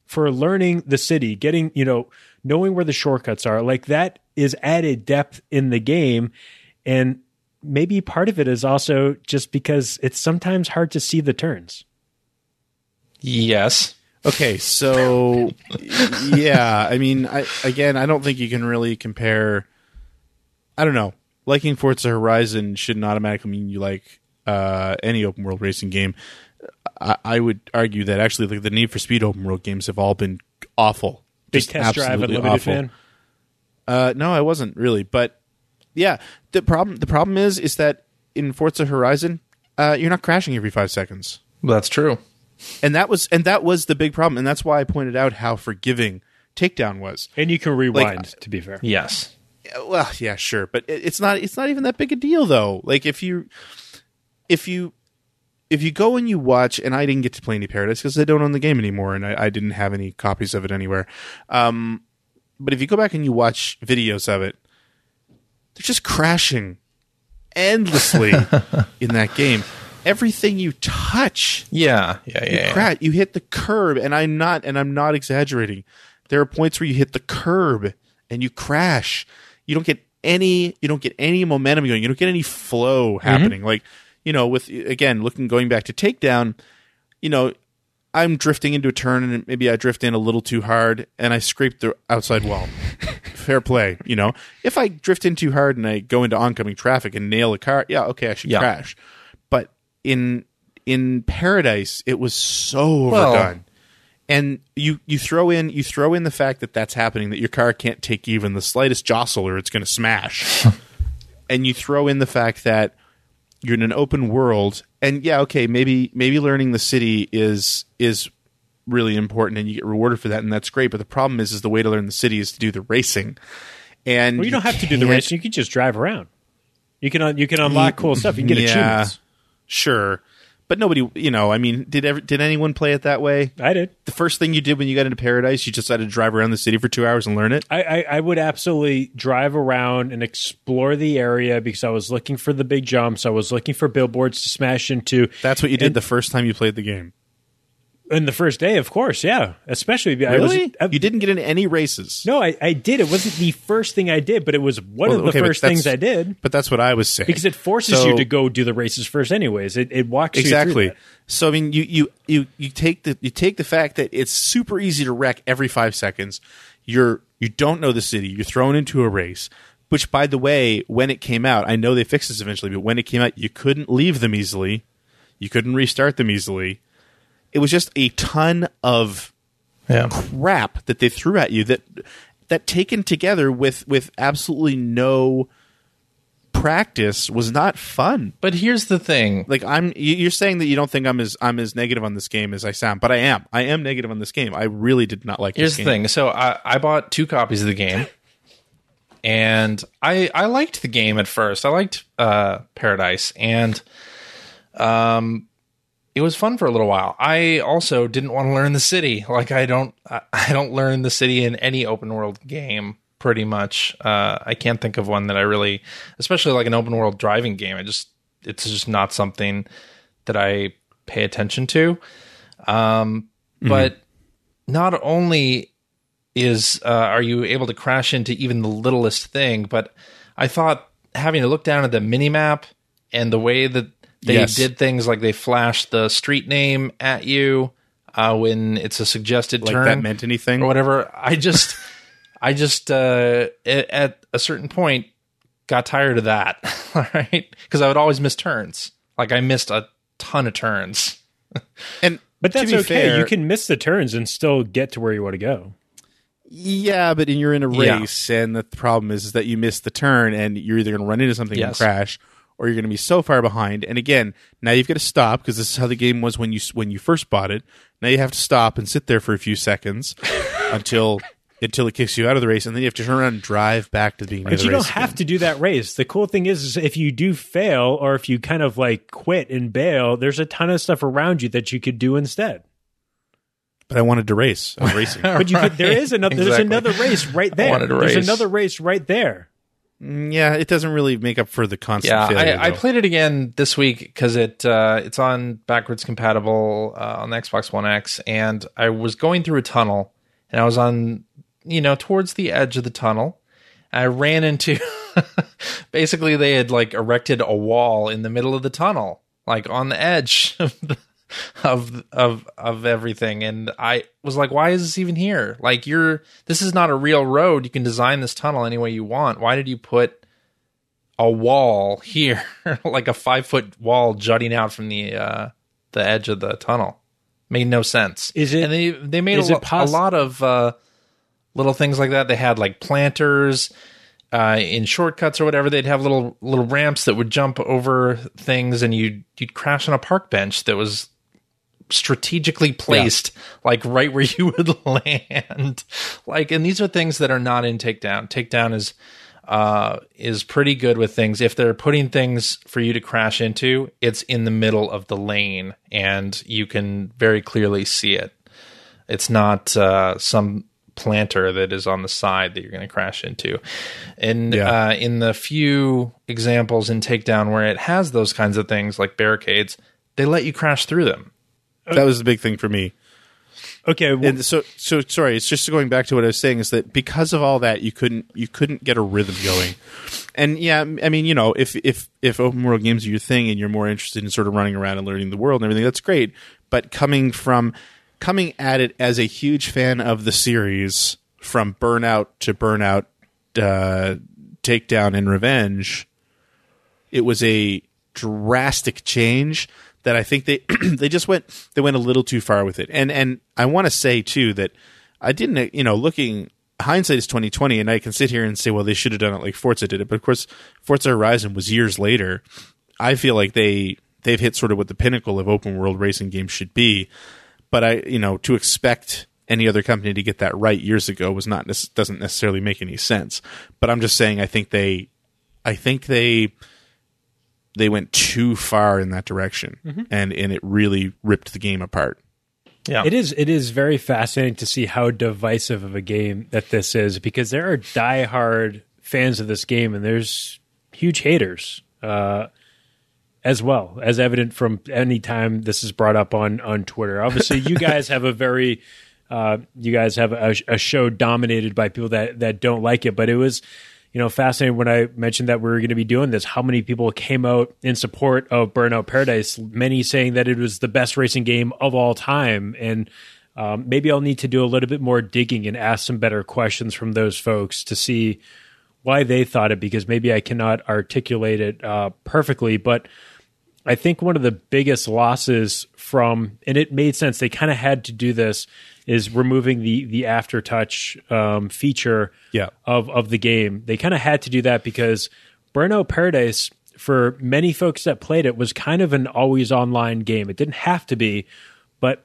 for learning the city, getting, you know, knowing where the shortcuts are. Like that is added depth in the game. And maybe part of it is also just because it's sometimes hard to see the turns. yes, Okay, so yeah, I mean, I again, I don't think you can really compare. I don't know. Liking Forza Horizon shouldn't automatically mean you like uh, any open world racing game. I, I would argue that actually, like the Need for Speed open world games have all been awful. Big Just test drive absolutely unlimited awful. fan. Uh, no, I wasn't really, but yeah, the problem the problem is is that in Forza Horizon, uh, you're not crashing every five seconds that's true. And that was and that was the big problem. And that's why i pointed out how forgiving takedown was. And you can rewind, to be fair. Yes, well yeah sure. But it's not it's not even that big a deal though. Like if you if you if you go and you watch and i didn't get to play any paradise because i don't own the game anymore and I, I didn't have any copies of it anywhere. Um but if you go back and you watch videos of it they're just crashing endlessly in that game everything you touch yeah, yeah, you yeah. yeah. you hit the curb, and I'm not, and I'm not exaggerating. There are points where you hit the curb and you crash. You don't get any, you don't get any momentum going. You don't get any flow mm-hmm. happening. Like, you know, with again looking going back to takedown, you know, I'm drifting into a turn and maybe I drift in a little too hard and I scrape the outside wall. Fair play, you know. If I drift in too hard and I go into oncoming traffic and nail a car, yeah, okay, I should Yeah. crash. In in Paradise, it was so Well- overdone. and you you throw in you throw in the fact that that's happening that your car can't take even the slightest jostle or it's going to smash. and you throw in the fact that you're in an open world and yeah, okay, maybe maybe learning the city is is really important and you get rewarded for that and that's great, but the problem is is the way to learn the city is to do the racing. And Well, you don't have to do the can't- You can just drive around. You can un- you can unlock cool stuff. You can get Yeah. achievements. Sure. But nobody, you know, I mean, did ever, did anyone play it that way? I did. The first thing you did when you got into Paradise, you just had to drive around the city for two hours and learn it. I, I, I would absolutely drive around and explore the area because I was looking for the big jumps. I was looking for billboards to smash into. That's what you did the first time you played the game. In the first day, of course, yeah. Especially, I was, Really? I, you didn't get into any races. No, I, I did. It wasn't the first thing I did, but it was one Well, of the okay, first things I did But that's what I was saying. because it forces So- you to go do the races first, anyways. It, it walks you through exactly. So I mean, you, you you you take the you take the fact that it's super easy to wreck every five seconds. You're you don't know the city. You're thrown into a race. Which, by the way, when it came out, I know they fixed this eventually, but when it came out, you couldn't leave them easily. You couldn't restart them easily. It was just a ton of Yeah. crap that they threw at you that that taken together with with absolutely no practice was not fun. But here's the thing. Like I'm you- you're saying that you don't think I'm as I'm as negative on this game as I sound, but I am. I am negative on this game. I really did not like Here's this the thing. So I, I bought two copies of the game, and I I liked the game at first. I liked uh, Paradise, and um, it was fun for a little while. I also didn't want to learn the city. Like I don't I, don't learn the city in any open world game. Pretty much, uh, I can't think of one that I really, especially like an open world driving game. I just it's just not something that I pay attention to. Um, but not only is uh, are you able to crash into even the littlest thing, but I thought having to look down at the mini map and the way that they Yes. did things like they flashed the street name at you uh, when it's a suggested like turn that meant anything. or whatever. I just, I just uh, at, at a certain point got tired of that, all right? Because I would always miss turns. Like I missed a ton of turns. And But to that's be okay. fair- you can miss the turns and still get to where you want to go. Yeah, but you're in a Yeah. race, and the problem is, is that you miss the turn, and you're either going to run into something and crash, or you're going to be so far behind. And again, now you've got to stop because this is how the game was when you when you first bought it. Now you have to stop and sit there for a few seconds until until it kicks you out of the race, and then you have to turn around and drive back to the beginning But of the you don't have again. to do that race. The cool thing is, is if you do fail or if you kind of like quit and bail, there's a ton of stuff around you that you could do instead. But I wanted to race. I'm racing. But you could, there is another there's another race right there. wanted to There's race. another race right there. Yeah, it doesn't really make up for the constant Yeah, failure. I, I played it again this week because it uh, it's on backwards compatible uh, on the Xbox One X, and I was going through a tunnel, and I was on you know towards the edge of the tunnel. I ran into basically they had like erected a wall in the middle of the tunnel, like on the edge of the, of of of everything, and I was like, why is this even here? Like you're this is not a real road. You can design this tunnel any way you want. Why did you put a wall here, like a five foot wall jutting out from the uh, the edge of the tunnel. Made no sense. Is it- And they they made a, lo- poss- a lot of uh, little things like that. They had like planters uh, in shortcuts or whatever. They'd have little little ramps that would jump over things, and you'd you'd crash on a park bench that was strategically placed like right where you would land. Like and these are things that are not in takedown. Takedown is uh is pretty good with things. If they're putting things for you to crash into it's in the middle of the lane and you can very clearly see it. It's not uh some planter that is on the side that you're going to crash into. And Yeah. uh in the few examples in takedown where it has those kinds of things like barricades they let you crash through them that was the big thing for me. Okay, well, and so so sorry it's just going back to what i was saying is that because of all that you couldn't you couldn't get a rhythm going and yeah i mean you know if if if open world games are your thing and you're more interested in sort of running around and learning the world and everything that's great but coming from coming at it as a huge fan of the series from burnout to burnout uh takedown and revenge it was a drastic change that I think they they just went they went a little too far with it. And and I want to say too that I didn't you know looking hindsight is twenty twenty, and I can sit here and say well they should have done it like Forza did it, but of course Forza Horizon was years later. I feel like they they've hit sort of what the pinnacle of open world racing games should be. But I you know to expect any other company to get that right years ago was not doesn't necessarily make any sense. But I'm just saying I think they I think they they went too far in that direction and and it really ripped the game apart. Yeah. It is it is very fascinating to see how divisive of a game that this is because there are diehard fans of this game and there's huge haters uh, as well as evident from any time this is brought up on on Twitter. Obviously, you guys have a very uh, you guys have a, a show dominated by people that that don't like it, but it was you know fascinating when I mentioned that we were going to be doing this. How many people came out in support of Burnout Paradise? Many saying that it was the best racing game of all time, and um, maybe I'll need to do a little bit more digging and ask some better questions from those folks to see why they thought it because maybe I cannot articulate it uh, perfectly, but I think one of the biggest losses from, and it made sense. They kind of had to do this, is removing the the aftertouch um, feature Yeah. of of the game. They kind of had to do that because Burnout Paradise, for many folks that played it, was kind of an always online game. It didn't have to be, but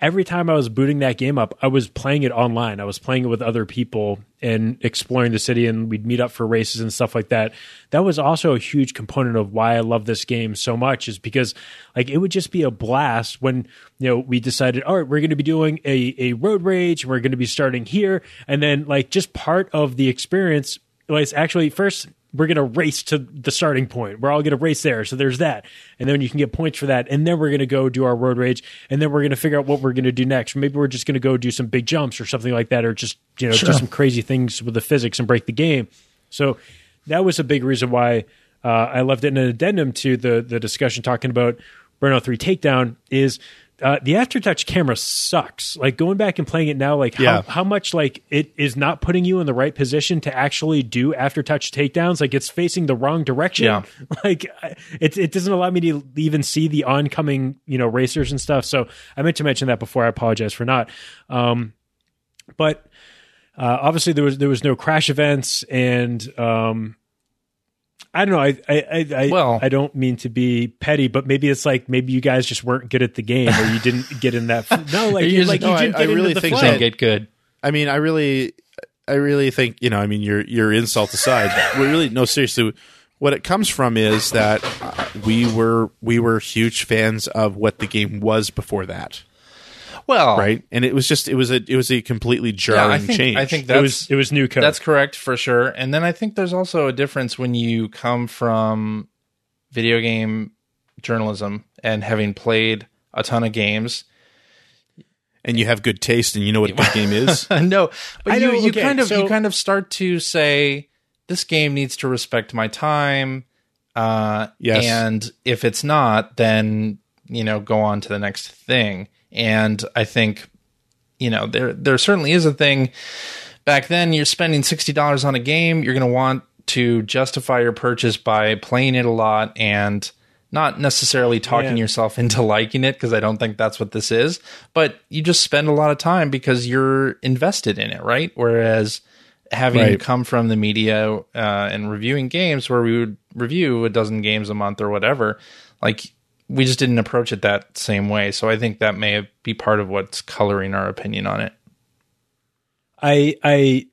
every time I was booting that game up, I was playing it online. I was playing it with other people and exploring the city, and we'd meet up for races and stuff like that. That was also a huge component of why I love this game so much, is because like it would just be a blast when you know we decided, all right, we're going to be doing a a road rage, we're going to be starting here, and then like just part of the experience was actually first we're going to race to the starting point. We're all going to race there. So there's that. And then you can get points for that. And then we're going to go do our road rage. And then we're going to figure out what we're going to do next. Maybe we're just going to go do some big jumps or something like that, or just, you know, do some crazy things with the physics and break the game. So that was a big reason why uh, I left it in an addendum to the, the discussion talking about Burnout 3 Takedown is uh, the aftertouch camera sucks. Like going back and playing it now, like Yeah. how, how much like it is not putting you in the right position to actually do aftertouch takedowns. Like it's facing the wrong direction. Yeah. Like it it doesn't allow me to even see the oncoming you know racers and stuff. So I meant to mention that before. I apologize for not. Um, but uh, obviously there was there was no crash events and um, I don't know. I I I, I, Well- I don't mean to be petty, but maybe it's like maybe you guys just weren't good at the game or you didn't get in that. No, like You you, just- like no, you I- didn't I get really into think flow. that- Didn't get good. I mean, I really, I really think you know. I mean, your your insult aside, we really no seriously. What it comes from is that uh, we were we were huge fans of what the game was before that, Well, right? And it was just it was a it was a completely Yeah, jarring I think change. I think it that's was it was new code. That's correct for sure. And then I think there's also a difference when you come from video game journalism and having played a ton of games. and you have good taste, and you know what a game is. no, but I you, know, you okay, kind of so- you kind of start to say this game needs to respect my time. Uh, Yes. and if it's not, then you know go on to the next thing. And I think you know there there certainly is a thing. Back then, you're spending sixty dollars on a game. You're going to want to justify your purchase by playing it a lot and not necessarily talking Yeah. yourself into liking it because I don't think that's what this is. But you just spend a lot of time because you're invested in it, right? Whereas having Right. come from the media uh, and reviewing games where we would review a dozen games a month or whatever, like we just didn't approach it that same way. So I think that may be part of what's coloring our opinion on it. I I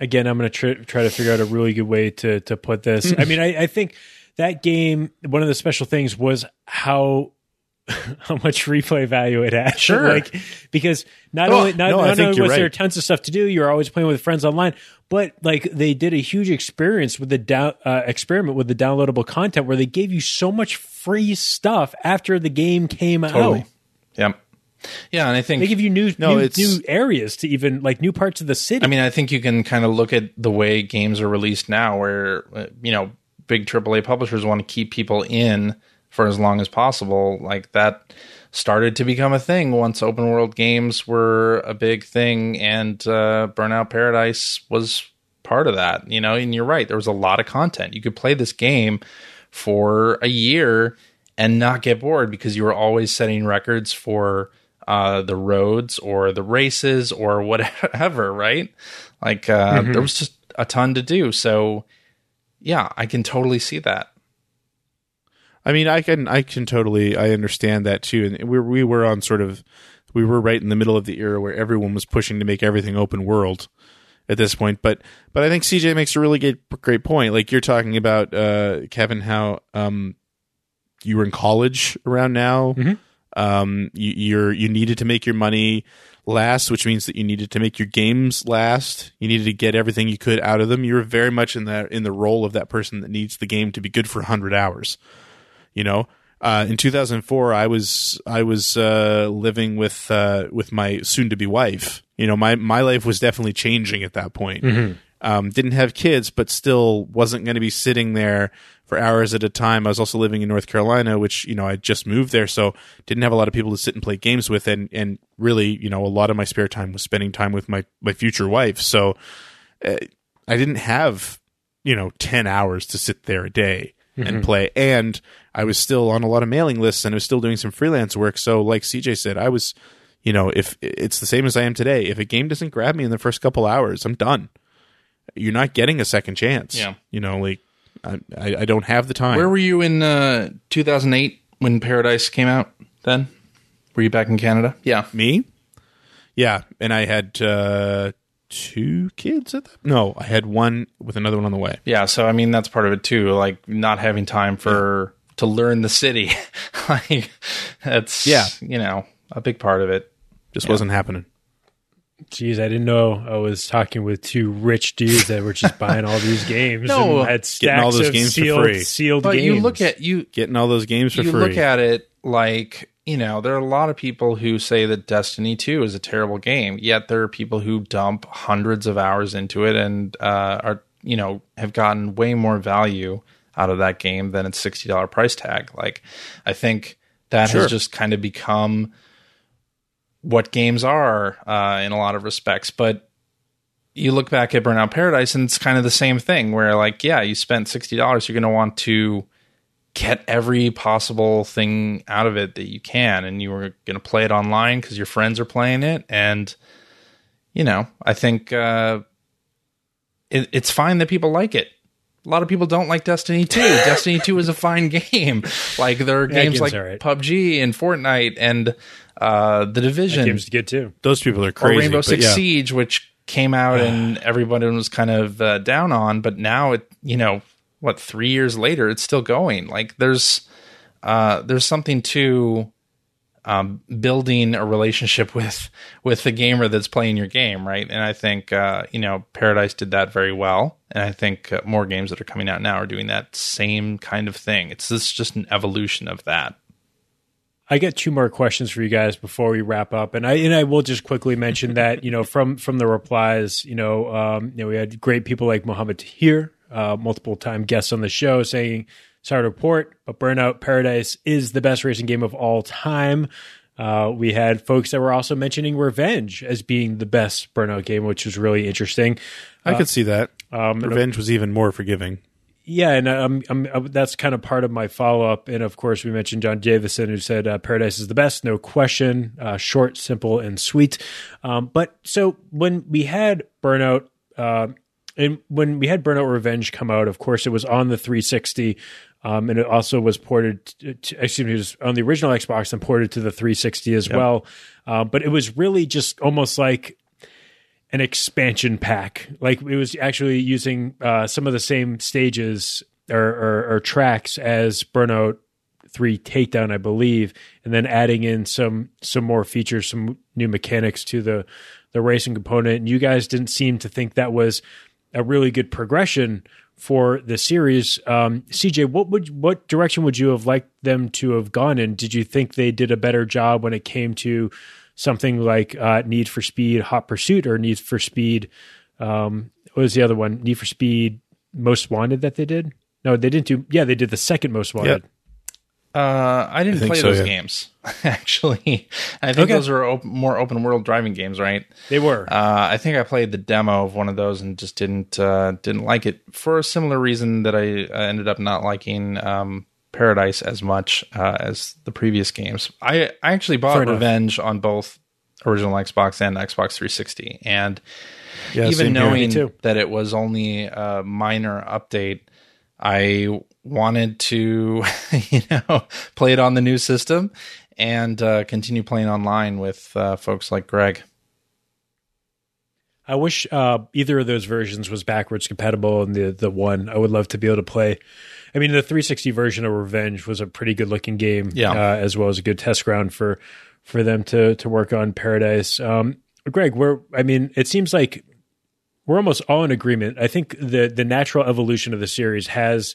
again I'm going to try, try to figure out a really good way to to put this. I mean, I, I think that game one of the special things was how how much replay value it had. Sure. like because not Oh, only not, no, not only was there tons of stuff to do, you're always playing with friends online, but like they did a huge experience with the down uh, experiment with the downloadable content where they gave you so much free stuff after the game came Totally. out. Yep. Yeah, and I think They give you new No, new, it's- new areas to even like new parts of the city. I mean, I think you can kind of look at the way games are released now, where uh, you know big AAA publishers want to keep people in for as long as possible. Like that started to become a thing once open world games were a big thing, and uh, Burnout Paradise was part of that. You know, and you're right, there was a lot of content. You could play this game for a year and not get bored because you were always setting records for uh, the roads or the races or whatever, right? Like uh, there was just a ton to do. So yeah, I can totally see that. I mean, I can I can totally I understand that too. And we we were on sort of we were right in the middle of the era where everyone was pushing to make everything open world at this point. But but I think CJ makes a really great great point. Like you're talking about uh, Kevin, how um, you were in college around now. Um, you, you're you needed to make your money last, which means that you needed to make your games last. You needed to get everything you could out of them. You were very much in that in the role of that person that needs the game to be good for hundred hours you know? Uh, in 2004 i was i was uh, living with uh, with my soon to be wife. You know my my life was definitely changing at that point. Um, didn't have kids but still wasn't going to be sitting there for hours at a time. I was also living in north carolina which you know i just moved there so didn't have a lot of people to sit and play games with and and really you know a lot of my spare time was spending time with my my future wife. So uh, i didn't have you know 10 hours to sit there a day and play. And I was still on a lot of mailing lists and I was still doing some freelance work. So, like CJ said, I was, you know, if it's the same as I am today, if a game doesn't grab me in the first couple hours, I'm done. You're not getting a second chance. Yeah. You know, like I, I, I don't have the time. Where were you in uh, 2008 when Paradise came out? Then were you back in Canada? Yeah. Me? Yeah, and I had uh, two kids at that. No, I had one with another one on the way. Yeah, so I mean that's part of it too, like not having time for to learn the city. like that's Yeah. you know, a big part of it. Just wasn't happening. Jeez, I didn't know I was talking with two rich dudes that were just buying all these games. No, and had getting all stacks those of games for free. sealed But games. you look at you Getting all those games for you free. You look at it like you know there are a lot of people who say that destiny 2 is a terrible game yet there are people who dump hundreds of hours into it and uh, are you know have gotten way more value out of that game than its $60 price tag like i think that Sure. has just kind of become what games are uh, in a lot of respects but you look back at burnout paradise and it's kind of the same thing where like yeah you spent $60 you're going to want to get every possible thing out of it that you can and you were going to play it online because your friends are playing it and you know i think uh, it, it's fine that people like it a lot of people don't like destiny 2 destiny 2 is a fine game like there are Yeah, games game's like alright. pubg and fortnite and uh, the division games good too. Those people are or crazy. Rainbow Six yeah. Siege, which came out and everybody was kind of uh, down on, but now it, you know, what three years later, it's still going. Like there's, uh, there's something to um, building a relationship with with the gamer that's playing your game, right? And I think uh, you know Paradise did that very well, and I think uh, more games that are coming out now are doing that same kind of thing. It's this just an evolution of that. I get two more questions for you guys before we wrap up, and I and I will just quickly mention that you know from from the replies, you know, um, you know, we had great people like Mohammed here, uh, multiple time guests on the show, saying sorry to report, but Burnout Paradise is the best racing game of all time. Uh, we had folks that were also mentioning Revenge as being the best Burnout game, which was really interesting. I could see that. Um, Revenge was even more forgiving. yeah, and um, um, uh, that's kind of part of my follow up. And of course, we mentioned John Davison, who said uh, Paradise is the best, no question. Uh, short, simple, and sweet. Um, but so when we had Burnout, uh, and when we had Burnout Revenge come out, of course, it was on the 360. Um, and it also was ported, to, to, excuse me, it was on the original Xbox and ported to the 360 as well. Uh, but it was really just almost like an expansion pack. Like it was actually using uh, some of the same stages or, or, or tracks as Burnout Three Takedown, I believe, and then adding in some some more features, some new mechanics to the the racing component. And you guys didn't seem to think that was a really good progression for the series. Um, CJ, what would what direction would you have liked them to have gone in? Did you think they did a better job when it came to something like uh, Need for Speed Hot Pursuit or Need for Speed? Um, what was the other one? Need for Speed Most Wanted that they did? No, they didn't do. Yeah, they did the second Most Wanted. Uh, I didn't think play so, those yeah. games actually. I think Okay. those are op- more open world driving games, right? They were. Uh, I think I played the demo of one of those and just didn't uh, didn't like it for a similar reason that I ended up not liking um, Paradise as much uh, as the previous games. I I actually bought Fair enough. Revenge on both original Xbox and Xbox 360, and Yeah, even knowing that it was only a minor update, I wanted to, you know, play it on the new system and uh, continue playing online with uh, folks like Greg. I wish uh, either of those versions was backwards compatible, and the the one I would love to be able to play. I mean, the 360 version of Revenge was a pretty good looking game, Yeah. uh, as well as a good test ground for for them to to work on Paradise. Um, Greg, we're I mean, it seems like we're almost all in agreement. I think the the natural evolution of the series has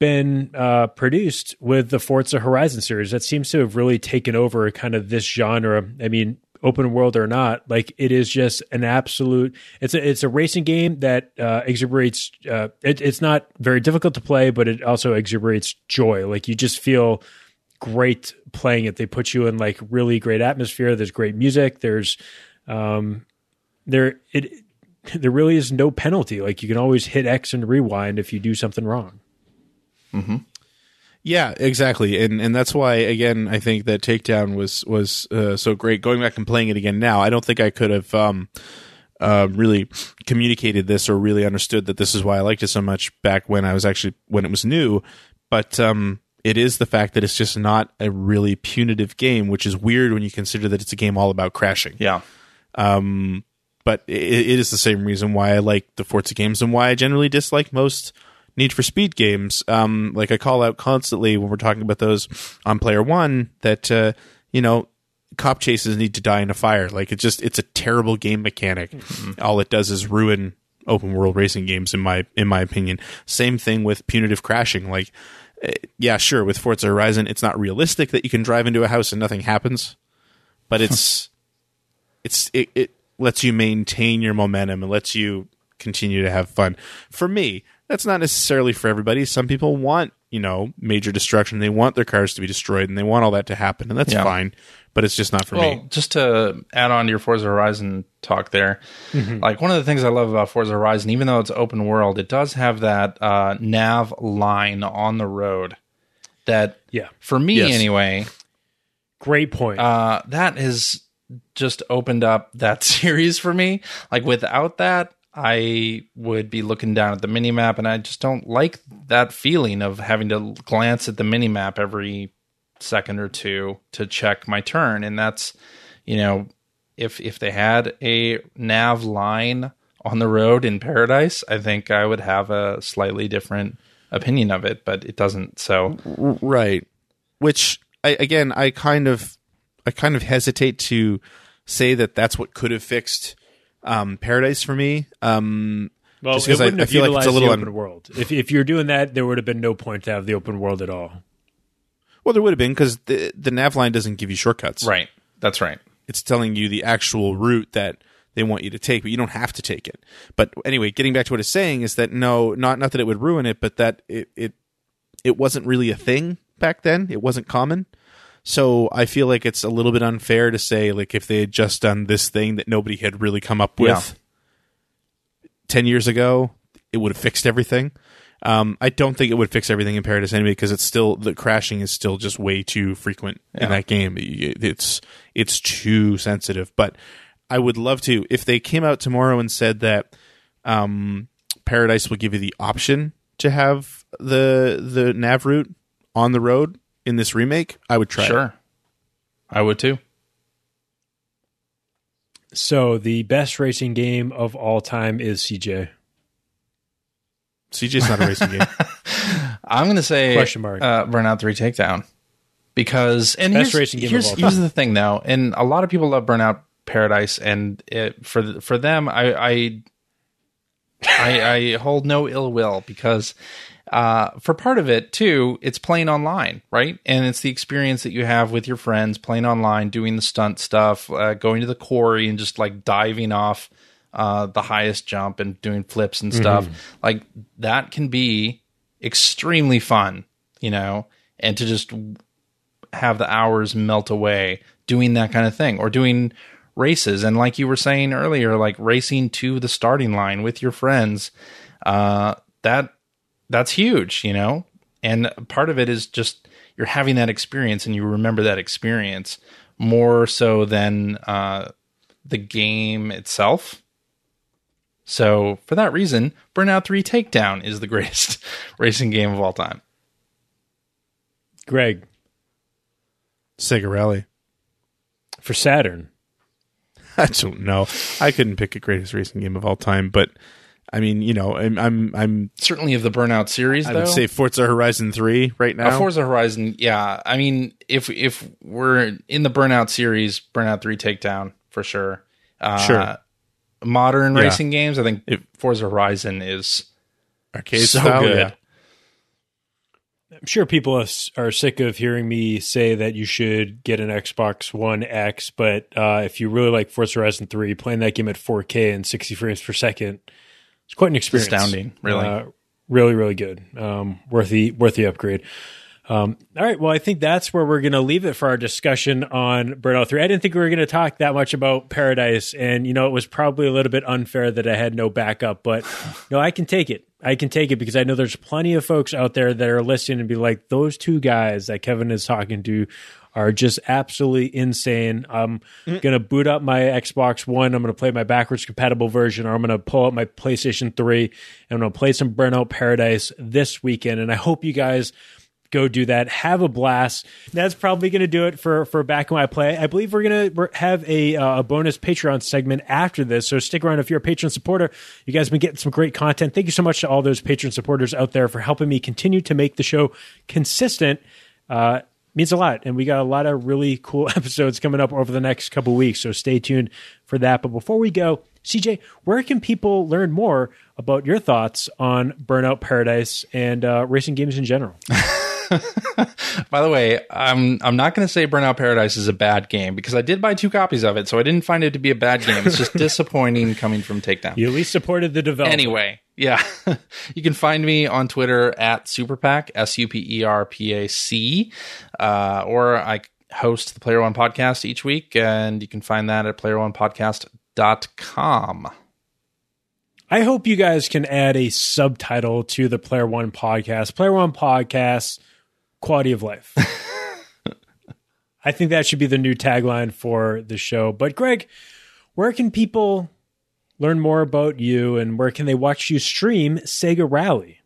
been uh, produced with the Forza Horizon series. That seems to have really taken over kind of this genre. I mean, open world or not, like it is just an absolute. It's a it's a racing game that uh, exuberates. Uh, it, it's not very difficult to play, but it also exuberates joy. Like you just feel great playing it. They put you in like really great atmosphere. There's great music. There's um, there it there really is no penalty. Like you can always hit X and rewind if you do something wrong. Yeah, exactly, and and that's why again I think that Takedown was was uh, so great. Going back and playing it again now, I don't think I could have um, uh, really communicated this or really understood that this is why I liked it so much back when I was actually when it was new. But um, it is the fact that it's just not a really punitive game, which is weird when you consider that it's a game all about crashing. Yeah. But it, it is the same reason why I like the Forza games and why I generally dislike most Need for Speed games. Um, like I call out constantly when we're talking about those on Player One that uh, you know cop chases need to die in a fire. Like it's just it's a terrible game mechanic. All it does is ruin open world racing games in my in my opinion. Same thing with punitive crashing. Like eh, yeah, sure, with Forza Horizon, it's not realistic that you can drive into a house and nothing happens, but it's it's it, it lets you maintain your momentum and lets you continue to have fun. For me, that's not necessarily for everybody. Some people want, you know, major destruction. They want their cars to be destroyed and they want all that to happen, and that's Yeah. fine. But it's just not for Well, me. just to add on to your Forza Horizon talk there, like one of the things I love about Forza Horizon, even though it's open world, it does have that uh, nav line on the road that, Yeah. for me Yes. anyway, Great point. uh, that has just opened up that series for me. Like without that, I would be looking down at the mini map, and I just don't like that feeling of having to glance at the mini map every second or two to check my turn. And that's, you know, if if they had a nav line on the road in Paradise, I think I would have a slightly different opinion of it, but it doesn't. So right which I, again i kind of i kind of hesitate to say that that's what could have fixed um, paradise for me um, well, just it 'cause I- wouldn't I have feel like it's a utilized little the un- open world. If if you're doing that, there would have been no point to have the open world at all. well there would have been because the, the nav line doesn't give you shortcuts right, that's right. it's telling you the actual route that they want you to take, but you don't have to take it. But anyway, getting back to what it's saying is that no, not not that it would ruin it, but that it it it wasn't really a thing back then. It wasn't common. So I feel like it's a little bit unfair to say like if they had just done this thing that nobody had really come up with ten years ago, it would have fixed everything. Um, I don't think it would fix everything in Paradise anyway because it's still the crashing is still just way too frequent in that game. It's it's too sensitive. But I would love to if they came out tomorrow and said that um, Paradise will give you the option to have the the nav route on the road in this remake. I would try. it. Sure. I would too. So the best racing game of all time is CJ. CJ's not a racing game. I'm going to say Question mark. Uh, Burnout Three Takedown because and Best here's, racing game of here's, all here's the thing though, and a lot of people love Burnout Paradise, and it, for for them, I I, I I hold no ill will because. Uh, for part of it too, it's playing online, right? And it's the experience that you have with your friends playing online, doing the stunt stuff, uh, going to the quarry and just like diving off uh, the highest jump and doing flips and stuff. Like that can be extremely fun, you know, and to just have the hours melt away doing that kind of thing or doing races. And like you were saying earlier, like racing to the starting line with your friends, uh, that that's huge, you know? And part of it is just you're having that experience and you remember that experience more so than uh, the game itself. So for that reason, Burnout 3 Takedown is the greatest racing game of all time. Greg Sega Rally. for Saturn. I don't know. I couldn't pick a greatest racing game of all time, but I mean, you know, I'm I'm, I'm Certainly of the Burnout series, I though. would say Forza Horizon Three right now. Uh, Forza Horizon, yeah. I mean, if if we're in the Burnout series, Burnout Three Takedown for sure. Uh, Sure. Modern Yeah. racing games, I think If- Forza Horizon is Arcade so style, good. yeah. I'm sure people are, are sick of hearing me say that you should get an Xbox One X, but uh, if you really like Forza Horizon 3, playing that game at 4K and 60 frames per second, it's quite an experience. Astounding, really. Uh, really, really good. Um, worth the worth the upgrade. Um, all right. Well, I think that's where we're going to leave it for our discussion on Burnout 3. I didn't think we were going to talk that much about Paradise. And, you know, it was probably a little bit unfair that I had no backup, but, no, I can take it. I can take it because I know there's plenty of folks out there that are listening and be like, those two guys that Kevin is talking to are just absolutely insane. I'm going to boot up my Xbox One. I'm going to play my backwards compatible version, or I'm going to pull up my PlayStation 3 and I'm going to play some Burnout Paradise this weekend. And I hope you guys go do that. Have a blast. That's probably going to do it for for back in my play. I believe we're going to have a uh, a bonus Patreon segment after this, so stick around if you're a patron supporter. You guys have been getting some great content. Thank you so much to all those patron supporters out there for helping me continue to make the show consistent. Uh, means a lot, and we got a lot of really cool episodes coming up over the next couple weeks. So stay tuned for that. But before we go, CJ, where can people learn more about your thoughts on Burnout Paradise and uh, racing games in general? By the way, I'm I'm not going to say Burnout Paradise is a bad game because I did buy two copies of it, so I didn't find it to be a bad game. It's just disappointing coming from Takedown. You at least supported the developer. Anyway, yeah, you can find me on Twitter at Superpac S U P E R P A C, uh, or I host the Player One podcast each week, and you can find that at PlayerOnePodcast.com. I hope you guys can add a subtitle to the Player One podcast. Player One podcast, quality of life. I think that should be the new tagline for the show. But Greg, where can people learn more about you and where can they watch you stream Sega Rally?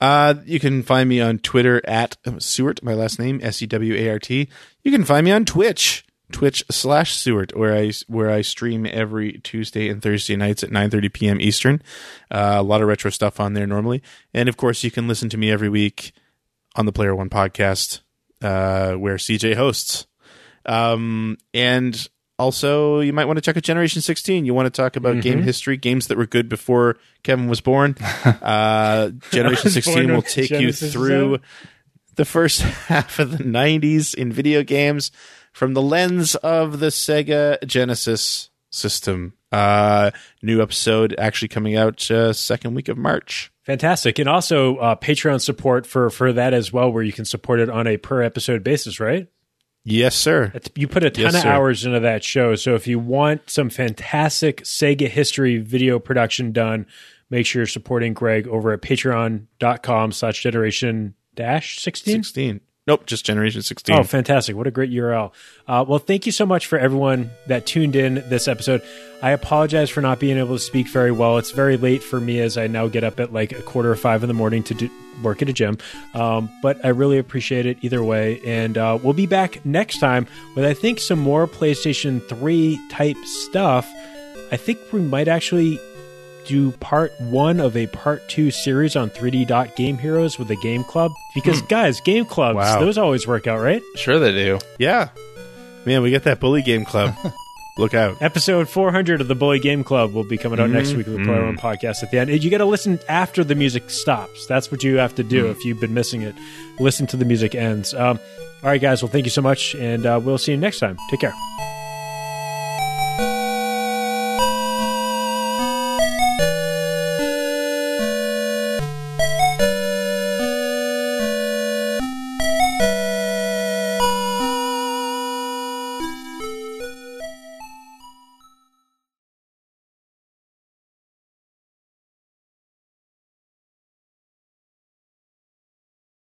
Uh, you can find me on Twitter at Sewart, my last name S E W A R T. You can find me on Twitch, Twitch slash Sewart, where I where I stream every Tuesday and Thursday nights at nine thirty p.m. Eastern. Uh, a lot of retro stuff on there normally, and of course you can listen to me every week on the Player One podcast, uh, where CJ hosts. Um, and also, you might want to check out Generation 16. You want to talk about game history, games that were good before Kevin was born. Uh, Generation was 16 born will take Genesis you through the first half of the 90s in video games from the lens of the Sega Genesis system. Uh, new episode actually coming out uh, second week of March. Fantastic. And also uh, Patreon support for for that as well, where you can support it on a per episode basis, right? Yes, sir. You put a ton Yes, of sir. hours into that show. So if you want some fantastic Sega history video production done, make sure you're supporting Greg over at patreon.com slash generation dash 16. 16. Nope, just Generation 16. Oh, fantastic. What a great URL. Uh, well, thank you so much for everyone that tuned in this episode. I apologize for not being able to speak very well. It's very late for me as I now get up at like a quarter of five in the morning to do, work at a gym. Um, but I really appreciate it either way. And uh, we'll be back next time with, I think, some more PlayStation 3 type stuff. I think we might actually do part one of a part two series on 3D Dot Game Heroes with the Game Club. Because, guys, Game Clubs, Wow. those always work out, right? Sure, they do. Yeah. Man, we get that Bully Game Club. Look out. Episode 400 of the Bully Game Club will be coming out next week with the Player One podcast at the end. You got to listen after the music stops. That's what you have to do if you've been missing it. Listen to the music ends. Um, all right, guys. Well, thank you so much, and uh, we'll see you next time. Take care.